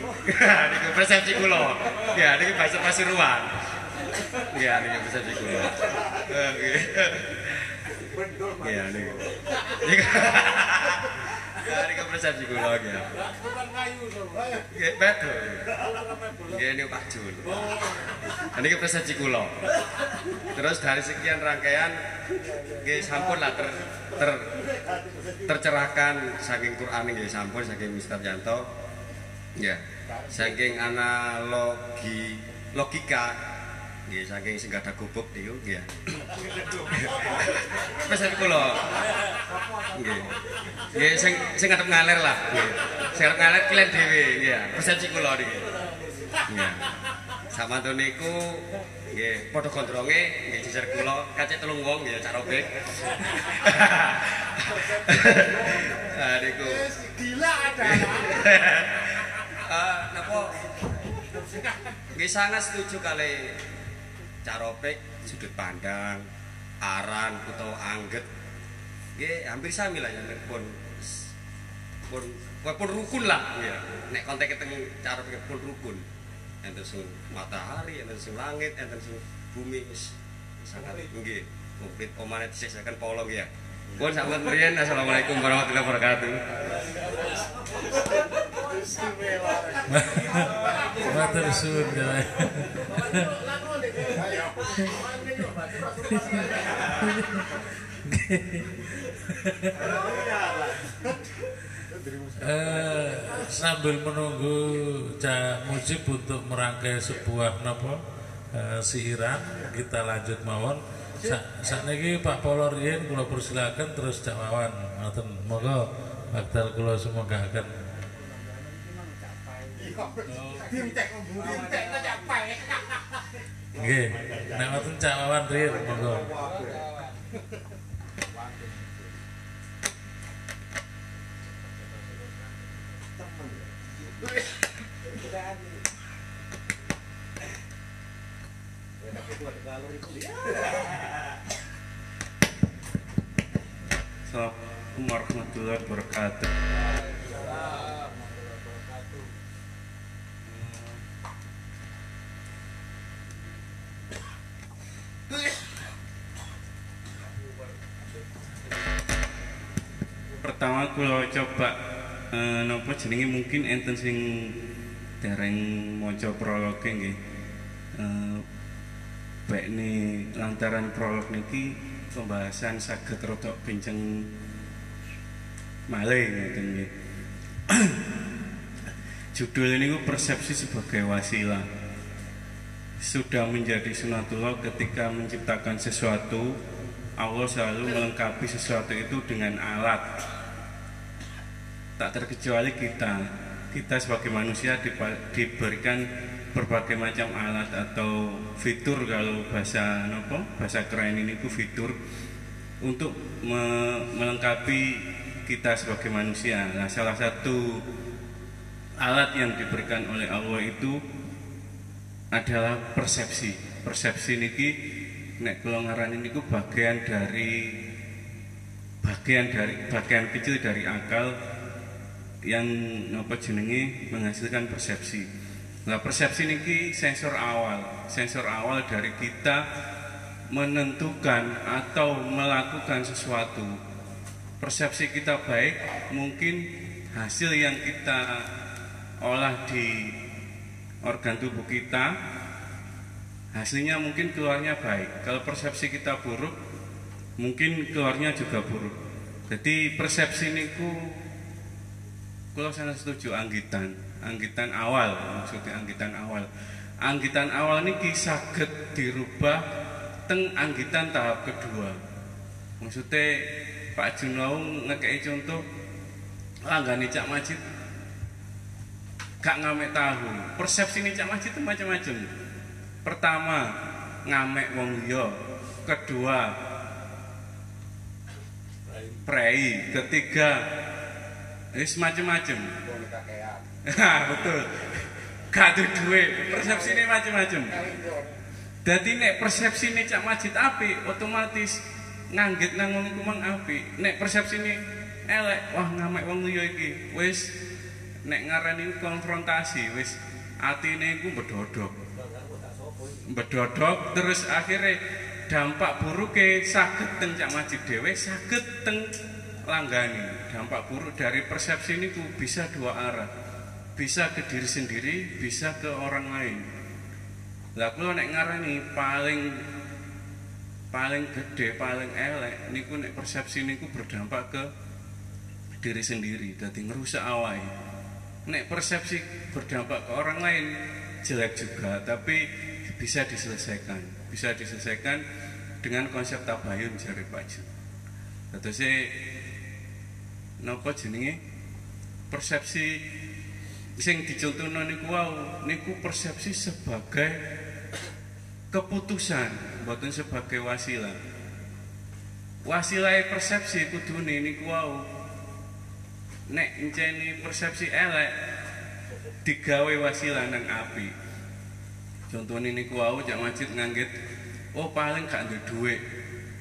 niku persepsi kula. Ya niki bahasa Pasuruan. Ya niki persepsi kula. Ya niki ya niki persepsi kula ya nggih betul nggih niku Pak Jun. Niki persepsi kula terus dari sekian rangkaian nggih sampun lah ter, ter tercerahkan saking Quran nggih sampun saking Mister Yanto. Ya saking analogi logika nggih saking sing gadah gubuk niku nggih. Pesan kula. Nggih. Nggih sing sing ngadep ngalir lah sing ngadep ngalir kalian dhewe nggih. Persepsi kula niki. Nggih. Samanten niku nggih padha gondronge nggih jejer kula kacek telung wong nggih Cak Robek. Ah niku. gila ada Eh napa? Nggih sangat setuju kali Cak Robek sudut pandang aran utawa angget. Nggih hampir sami lah ya pun pun pun rukun lah. Ya nek konteks teng Cak Robek pun rukun. Enten sing matahari, enten sing langit, enten sing bumi wis sangat nggih. Komplit. Omane disisakan polong ya. Pun sampeyan mriyen Assalamualaikum warahmatullahi wabarakatuh. Matur suwun. Eh, sambil menunggu Cak Mujib untuk merangkai sebuah napa eh, siiran kita lanjut mawon Sa sakniki Pak Polo riyen kula persilakan terus Cak Wawan. Ngoten monggo. Bakdal kula semoga akan nggih nek ngoten Cak Wawan riyen monggo Assalamualaikum warahmatullahi wabarakatuh. Pertama kula coba eh, napa jenenge mungkin enten sing dereng maca prolog nggih. Eh, Baikne lantaran prolog niki pembahasan saged rodok kenceng malih ngoten nggih. Judul ini persepsi sebagai wasilah. sudah menjadi sunatullah ketika menciptakan sesuatu Allah selalu melengkapi sesuatu itu dengan alat tak terkecuali kita kita sebagai manusia diberikan berbagai macam alat atau fitur kalau bahasa nopo bahasa keren ini itu fitur untuk me melengkapi kita sebagai manusia. Nah, salah satu alat yang diberikan oleh Allah itu adalah persepsi. Persepsi niki nek kula ngarani niku bagian dari bagian dari bagian kecil dari akal yang nopo jenenge menghasilkan persepsi. Nah, persepsi niki sensor awal, sensor awal dari kita menentukan atau melakukan sesuatu. Persepsi kita baik mungkin hasil yang kita olah di organ tubuh kita hasilnya mungkin keluarnya baik. Kalau persepsi kita buruk mungkin keluarnya juga buruk. Jadi persepsi niku kalau saya setuju anggitan anggitan awal maksudnya anggitan awal. Anggitan awal ini saged dirubah teng anggitan tahap kedua. Maksudnya Pak Junau ngekei contoh langgani Cak Majid gak ngamek tahu. Persepsi ini Cak Majid itu macam-macam. Pertama ngamek wong liya. Kedua prei. ketiga wis macam-macam betul. Gak ada duit. Persepsi ini macam-macam. Jadi nek persepsi ini Cak Majid api otomatis nganggit nang wong iku mang apik. Nek persepsine elek wah ngamek wong liya iki. Wis nek ngarani konfrontasi wis. Atine iku bedodok bedodok terus akhirnya dampak buruknya sakit teng cak majid dewe sakit teng langgani. Dampak buruk dari persepsi ini bisa dua arah bisa ke diri sendiri bisa ke orang lain. Lah kalau nek ngarani paling paling gede paling elek niku nek persepsi niku berdampak ke diri sendiri jadi ngerusak awai nek persepsi berdampak ke orang lain jelek juga tapi bisa diselesaikan. Bisa diselesaikan dengan konsep tabayun jari Pak Ju atau si nopo jenenge? Persepsi sing dicontohno niku wau niku persepsi sebagai keputusan boten sebagai wasilah. Wasilah persepsi kudune niku wau. Nek enceni persepsi elek digawe wasilah nang api. Contohnya niku wau jak majid nganggit oh paling gak duwe duit.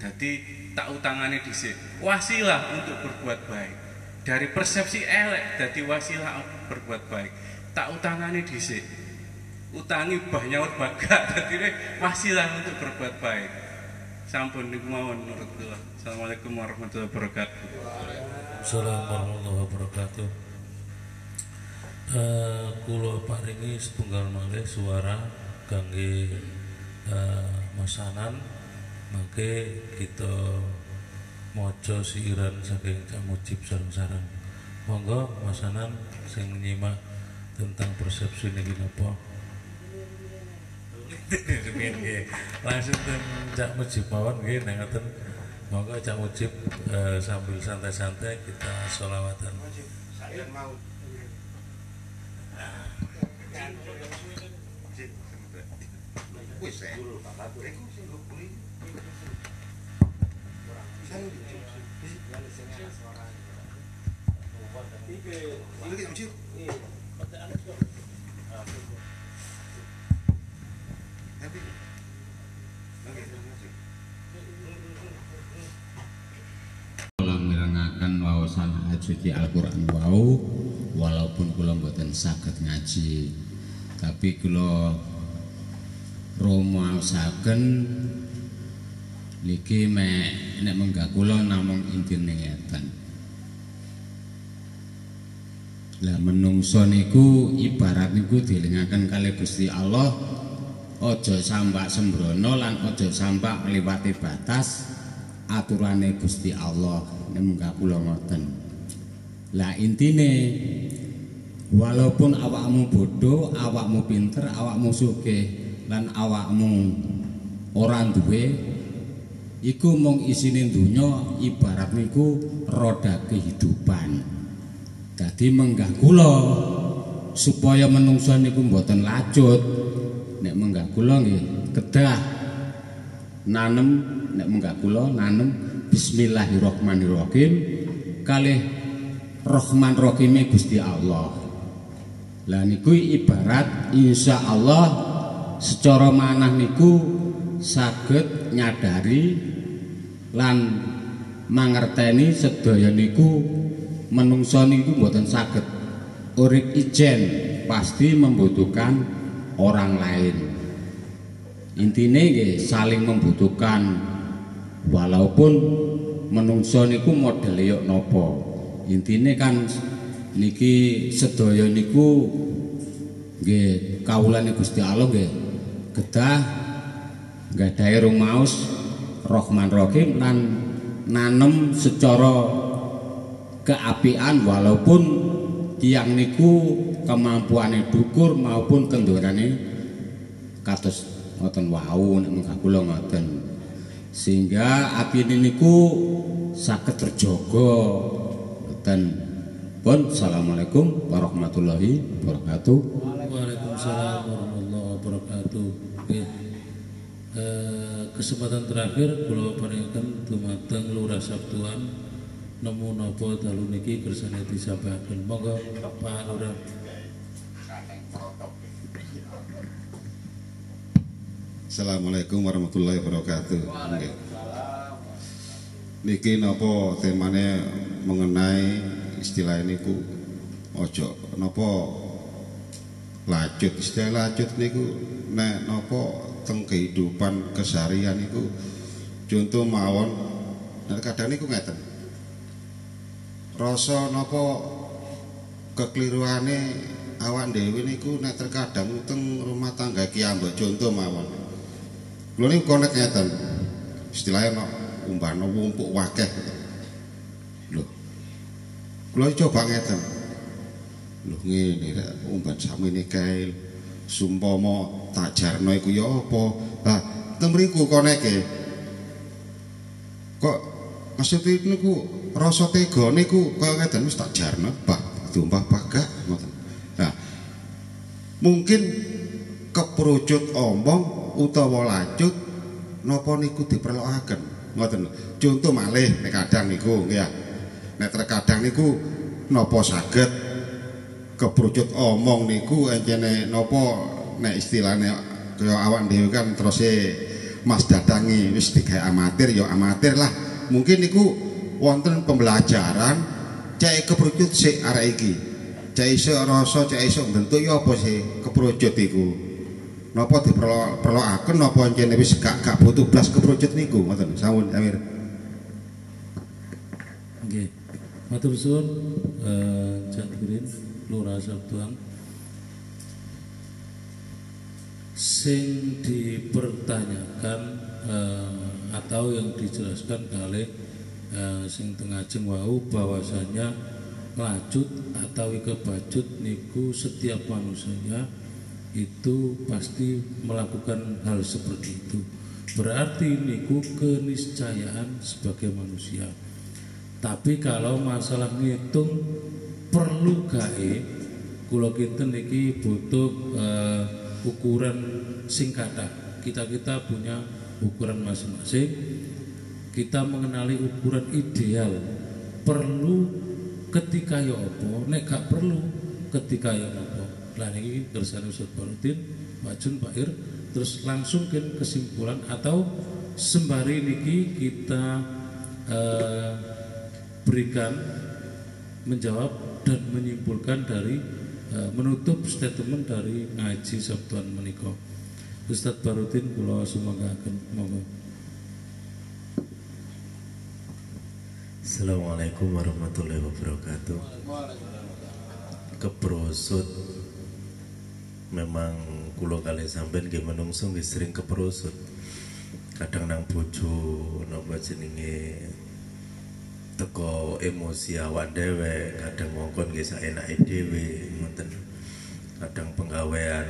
Jadi tak utangane dhisik. Wasilah untuk berbuat baik dari persepsi elek jadi wasilah berbuat baik. Tak utangane dhisik. Utangi banyak baga jadi wasilah untuk berbuat baik. Sampun niku mawon menurut kula. Assalamualaikum warahmatullahi wabarakatuh. Assalamualaikum warahmatullahi wabarakatuh. Uh, kula paringi setunggal malih suara kangge uh, masanan. Mangke kita maca siiran saking Camujib sareng-sareng monggo masanan sing nyimak tentang persepsi niki napa langsung ten Cak Mujib mawon nang ngoten. Monggo Cak Mujib eh, sambil santai-santai kita sholawatan mau wawasan suci Al-Qur'an. Wau walaupun kula mboten saged ngaji tapi kula rumaosaken niki mek nek menggah kula namung intine ngeten lah menungso niku ibarat niku dielingaken kali Gusti Allah ojo sampak sembrono lan ojo sampak ngliwati batas aturane Gusti Allah munggah kula ngoten. Lah intine walaupun awakmu bodoh, awakmu pinter, awakmu sugih, lan awakmu ora duwe iku mung isine donya ibarat niku roda kehidupan dadi menggah kula supaya menungso niku mboten lacut nek menggah kula nggih kedah nanem nek menggah kula nanem bismillahirrahmanirrahim kalih Rahman Rahime Gusti Allah. Lah niku ibarat insya Allah secara manah niku saged nyadari lan mangerteni sedaya niku menungso niku mboten saged urip ijen pasti membutuhkan orang lain. Intine nggih saling membutuhkan walaupun menungso niku modele yok napa. Intine kan niki sedaya niku nggih kawulane Gusti Allah nggih kedah nggadahi rumaos Rahman Rahim lan nanem secara keapian walaupun tiang niku kemampuane dukur maupun kendorane kados ngoten wau nek ngoten. Sehingga atine niku saged terjaga. Dan pun assalamualaikum warahmatullahi wabarakatuh. Waalaikumsalam warahmatullahi wabarakatuh. Eh, kesempatan terakhir kula paringaken dumateng Lurah Sabtuan nemu napa dalu niki kersane disampaikan. Monggo Pak Lurah. Assalamualaikum warahmatullahi wabarakatuh. Nggih. Niki napa temane mengenai istilah niku ojo napa lacut istilah lacut niku nek napa teng kehidupan keseharian niku contoh mawon nek kadang niku ngeten rasa napa kekeliruane awak dhewe niku nek terkadang teng rumah tangga ki ambek contoh mawon Lho niku konek ngeten. Istilahnya no umpana wumpuk wakeh. Lho. Kula coba ngeten. Lho ngene rek umban samene kae sumpama tak jarno iku ya apa? Lah teng mriku koneke. Kok maksud niku rasa tega niku kaya ngeten wis tak jarno, Pak. Tumpah pagak ngoten. Nah, mungkin keperucut omong utawa lacut napa niku diperlokaken ngoten contoh malih nek kadang niku ya nek terkadang niku napa saged keperucut omong niku encene napa nek istilahnya kaya awak dhewe kan terus Mas datangi wis digawe amatir ya amatir lah mungkin niku wonten pembelajaran cek keperucut sik arek iki cek iso rasa cek iso bentuk ya apa sih keperucut iku napa diperlokaken napa encene wis gak gak butuh blas keperucut niku ngoten sawun Amir Nggih. Matur suwun eh Jatirin Lurah Sabtuan. Sing dipertanyakan eh, atau yang dijelaskan kali eh, sing tengajeng wau bahwasanya lacut atau kebacut niku setiap manusia itu pasti melakukan hal seperti itu. Berarti niku keniscayaan sebagai manusia. Tapi kalau masalah ngitung perlu gae kula kinten niki butuh eh, ukuran singkatan. Kita-kita punya ukuran masing-masing. Kita mengenali ukuran ideal. Perlu ketika ya apa, nek gak perlu ketika ya apa. Lah niki kersane Ustaz Barutin, Pak Jun, Pak Ir, terus langsung ke kesimpulan atau sembari niki kita eh, berikan menjawab dan menyimpulkan dari eh, menutup statement dari ngaji Sabtuan menika. Ustadz Barutin kula sumanggaken monggo. Assalamualaikum warahmatullahi wabarakatuh. Keprosot memang kulo kali sampean nggih menungso nggih sering keprosot. Kadang nang bojo napa jenenge teko emosi awak dhewe, kadang mongkon nggih saenake dhewe. Kadang penggawean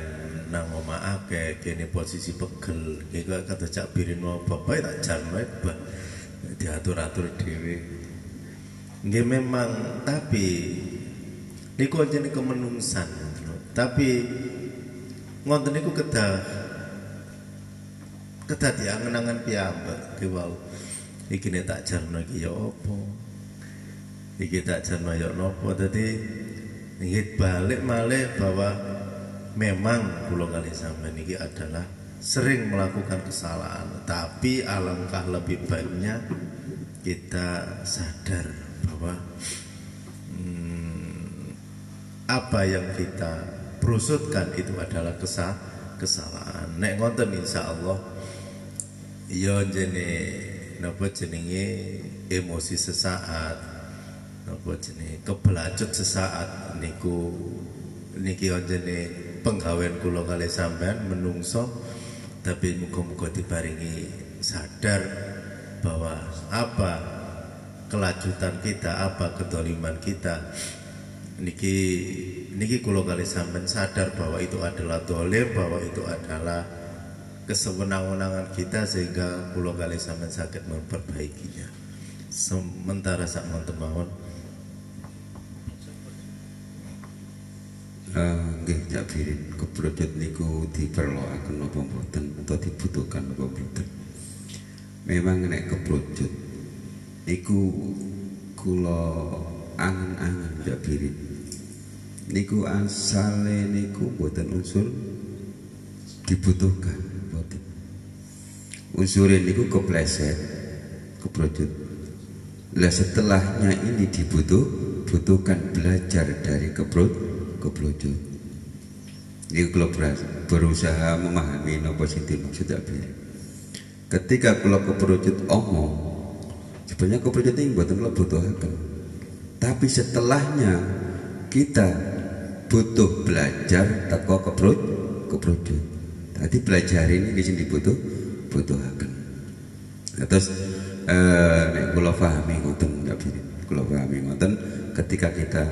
nang omah akeh kene posisi pegel kok kata cak birin mau bapak tak jarno bah. Diatur-atur dhewe. Nggih memang tapi niku aja niku menungsan tapi ngoten niku kedah kedah diangen-angen piyambak ki wau. Iki nek tak jarno iki ya apa? Iki tak jarno ya napa? Dadi nggih balik malih bahwa memang kula kali sampean iki adalah sering melakukan kesalahan tapi alangkah lebih baiknya kita sadar bahwa hmm, apa yang kita perusutkan itu adalah kesal kesalahan. Nek ngoten insyaallah ya jene napa jenenge emosi sesaat napa jenenge kebelacut sesaat niku niki jene penggawean kula kali sampean menungso tapi muga-muga diparingi sadar bahwa apa kelajutan kita apa kedoliman kita. Niki niki kula kali sampean sadar bahwa itu adalah dolim bahwa itu adalah kesewenang-wenangan kita sehingga kula kali sampean sakit memperbaikinya. Sementara sak mawon nggih Cak Birin niku diperloaken napa mboten atau dibutuhkan napa mboten. Memang nek kebrojot niku kula angen-angen Cak Birin niku asale niku mboten unsur dibutuhkan mboten. Unsurin niku kepleset kebrojot lah setelahnya ini dibutuh butuhkan belajar dari kebrojot keblojot. Ini kalau berusaha memahami nopo sing dimaksud Abi. Ketika kalau keblojot omong, sebenarnya keblojot ini buatan kalau butuhaken. Tapi setelahnya kita butuh belajar teko kebroj kebrojot. Tadi belajar ini di sini butuh butuhaken. Terus eh kula pahami ngoten Abi. Kula pahami ngoten ketika kita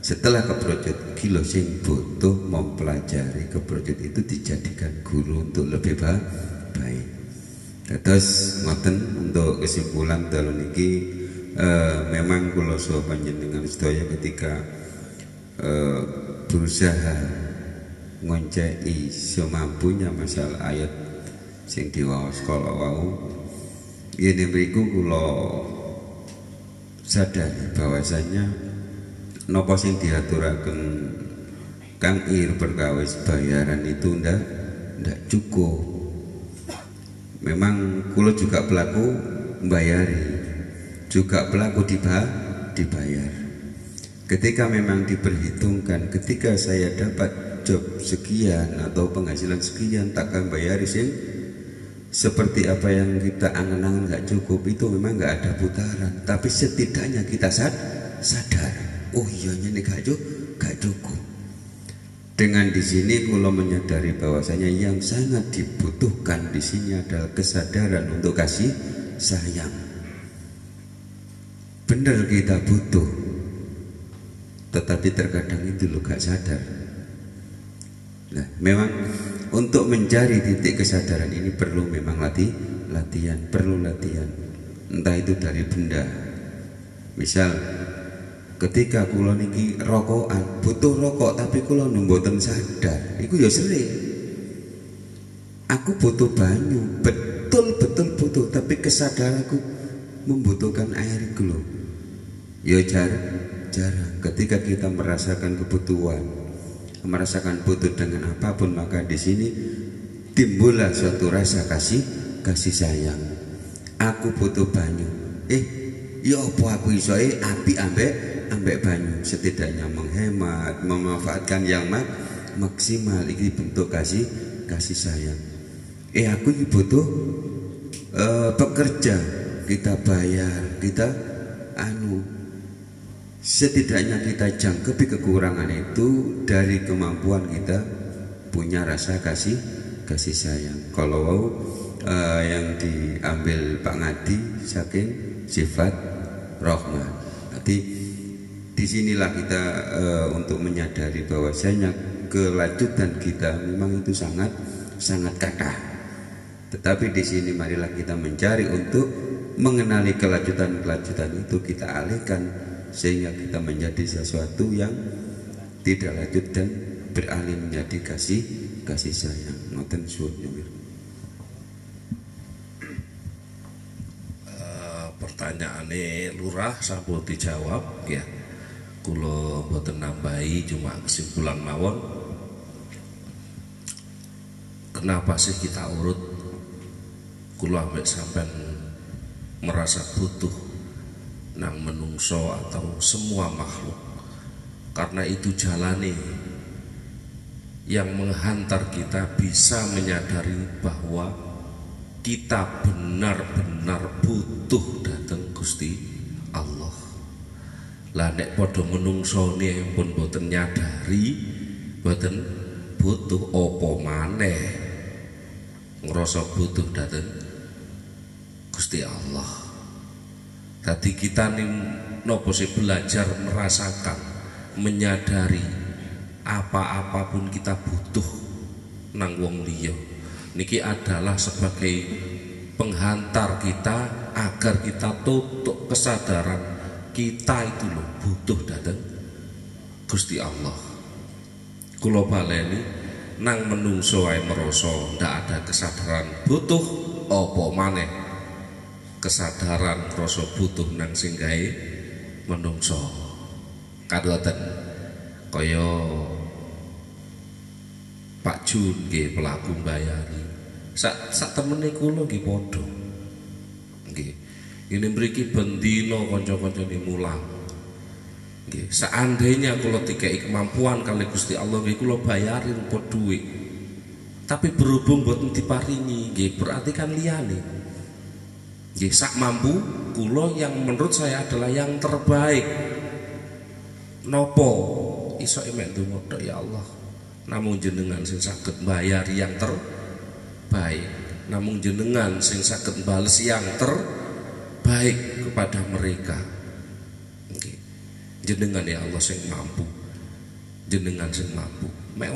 setelah keproject kilo sing butuh mempelajari keproject itu dijadikan guru untuk lebih baik. Terus ngoten untuk kesimpulan dalam niki uh, memang kalau so panjenengan sedaya ketika uh, berusaha ngoncei semampunya masalah ayat sing diwaos kalau wau ini beriku kula sadar bahwasanya nopo sing diaturaken Kang Ir perkawis bayaran itu ndak ndak cukup. Memang kulo juga pelaku membayari, juga pelaku diba, dibayar. Ketika memang diperhitungkan, ketika saya dapat job sekian atau penghasilan sekian takkan bayari sih seperti apa yang kita angan-angan nggak cukup itu memang nggak ada putaran tapi setidaknya kita sad sadar oh iya ini gak cukup, gak. Dengan di sini kalau menyadari bahwasanya yang sangat dibutuhkan di sini adalah kesadaran untuk kasih sayang. Benar kita butuh, tetapi terkadang itu lo gak sadar. Nah, memang untuk mencari titik kesadaran ini perlu memang latih, latihan, perlu latihan. Entah itu dari benda. Misal ketika kula niki rokokan butuh rokok tapi kula mboten sadar iku ya sering aku butuh banyu betul betul butuh tapi kesadaranku membutuhkan air itu ya jarang jarang. Ketika kita merasakan kebutuhan merasakan butuh dengan apa pun maka di sini timbullah suatu rasa kasih kasih sayang. Aku butuh banyu. Eh ya apa aku iso eh api ambek ambek banyu setidaknya menghemat memanfaatkan yang mak maksimal. Ini bentuk kasih kasih sayang. Eh aku butuh uh, pekerja. Kita bayar kita anu setidaknya kita jangkepi kekurangan itu dari kemampuan kita punya rasa kasih kasih sayang. Kalau uh, yang diambil Pak Ngadi saking sifat rohman. Nanti di sinilah kita uh, untuk menyadari bahwasanya kelanjutan kita memang itu sangat sangat kata. Tetapi di sini marilah kita mencari untuk mengenali kelanjutan-kelanjutan itu kita alihkan sehingga kita menjadi sesuatu yang tidak lanjut dan beralih menjadi kasih kasih sayang. Ngoten suwun. Eh, pertanyaane lurah sampun dijawab ya kula mboten nambahi cuma kesimpulan mawon kenapa sih kita urut kula ambek sampean merasa butuh nang menungso atau semua makhluk karena itu jalani yang menghantar kita bisa menyadari bahwa kita benar-benar butuh datang Gusti. Lah nek padha menungsone pun boten nyadari, boten butuh apa maneh. Ngerasa butuh datang Gusti Allah. Tadi kita nih nopo sih belajar merasakan, menyadari apa-apapun kita butuh nang wong liya niki adalah sebagai penghantar kita agar kita tutup kesadaran kita itu loh butuh datang Gusti Allah kula baleni nang menungso ae merasa ndak ada kesadaran butuh apa maneh kesadaran rasa butuh nang sing menungso kadoten kaya Pak Jun nggih pelaku bayari. Sak sak temene kula nggih padha. Nggih. Ini mriki bendina kanca-kancane mulang. Nggih, seandainya kula dikai kemampuan kali Gusti Allah nggih kula bayarin pot duit. Tapi berhubung boten diparingi, nggih berarti kan liyane. Nggih, sak mampu kula yang menurut saya adalah yang terbaik. Nopo iso emek ndonga ya Allah namun jenengan sing sakit bayar yang terbaik namun jenengan sing sakit balas yang terbaik kepada mereka. Jenengan ya Allah sing mampu. Jenengan sing mampu. Mek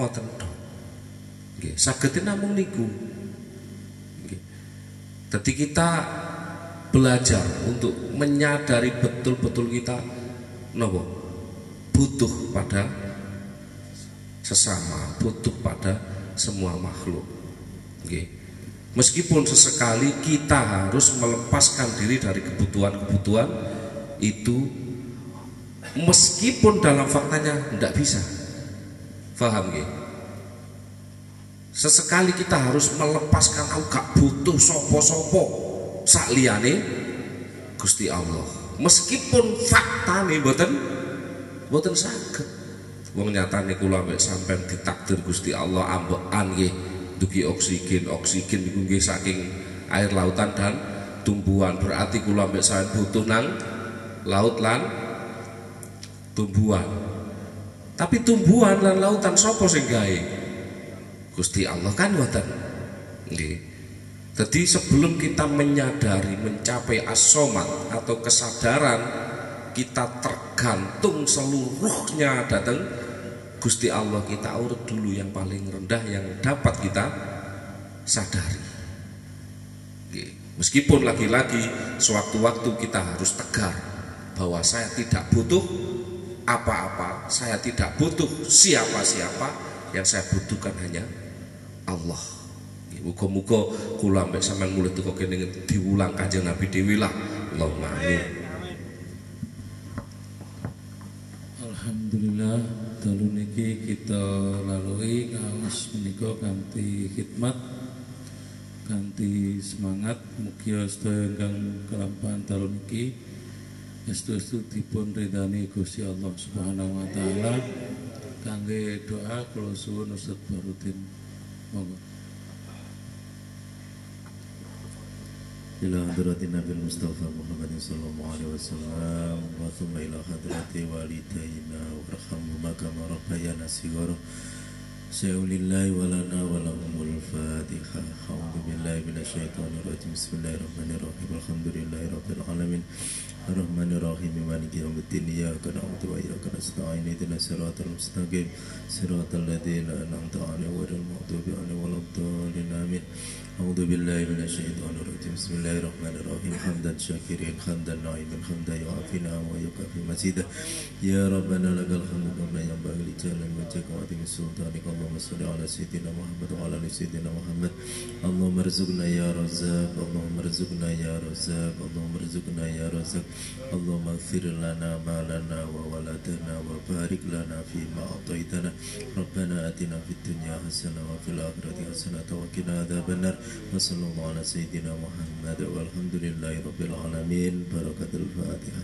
nggih. Saged namung niku. Nggih. Kita belajar untuk menyadari betul-betul kita nopo butuh pada sesama, butuh pada semua makhluk. Okay. Meskipun sesekali kita harus melepaskan diri dari kebutuhan-kebutuhan itu meskipun dalam faktanya tidak bisa. Faham gak? Sesekali kita harus melepaskan aku gak butuh sopo-sopo sak liyane Gusti Allah. Meskipun fakta nih boten boten sakit wong nyatane kula sampean ditakdir Gusti Allah ambekan nggih dugi oksigen oksigen niku nggih saking air lautan dan tumbuhan. Berarti kula ambek sampean butuh nang laut lan tumbuhan. Tapi tumbuhan lan lautan sapa sing gawe? Gusti Allah kan ngoten. Nggih. Jadi sebelum kita menyadari mencapai asomat atau kesadaran kita tergantung seluruhnya datang Gusti Allah kita urut dulu yang paling rendah yang dapat kita sadari. Meskipun lagi-lagi sewaktu-waktu kita harus tegar bahwa saya tidak butuh apa-apa, saya tidak butuh siapa-siapa, yang saya butuhkan hanya Allah. Muga-muga kula ambek sampean mulai teko kene diulang Kanjeng Nabi dewi lah. Allahumma amin. Alhamdulillah niki kita lalui kaos menika kanthi khidmat kanthi semangat. Mugi sedaya ingkang kelampahan dalu niki estu-estu dipun ridani Gusti Allah Subhanahu wa taala. Kangge doa kula suwun Ustaz Barudin. Monggo إلى حضرة النبي المصطفى محمد صلى الله عليه وسلم وثم إلى حضرة والدينا وارحمهما كما ربيانا صغارا. سيقول لله ولنا ولهم الفاتحة. أعوذ بالله من الشيطان الرجيم. بسم الله الرحمن الرحيم. الحمد لله رب العالمين. الرحمن الرحيم. مالك يوم الدين. إياك نعبد وإياك نستعين. اهدنا الصراط المستقيم. صراط الذين أنعمت عليهم غير المغضوب عليهم ولا الضالين. آمين. أعوذ بالله من الشيطان الرجيم. بسم الله الرحمن الرحيم. حمدا شاكرين حمدا نعيما حمدا يعافي نعم ويكافي مزيدا يا ربنا لك الحمد كما ينبغي لجلال وجهك وعظيم سلطانك. اللهم صل على سيدنا محمد وعلى آل سيدنا محمد. اللهم ارزقنا يا رزاق. اللهم ارزقنا يا رزاق. اللهم ارزقنا يا رزاق. اللهم اغفر لنا ما لنا وولدنا وبارك لنا فيما أعطيتنا. ربنا آتنا في الدنيا حسنة وفي الآخرة حسنة وقنا عذاب النار. وصلى الله على سيدنا محمد والحمد لله رب العالمين. بركة الفاتحة.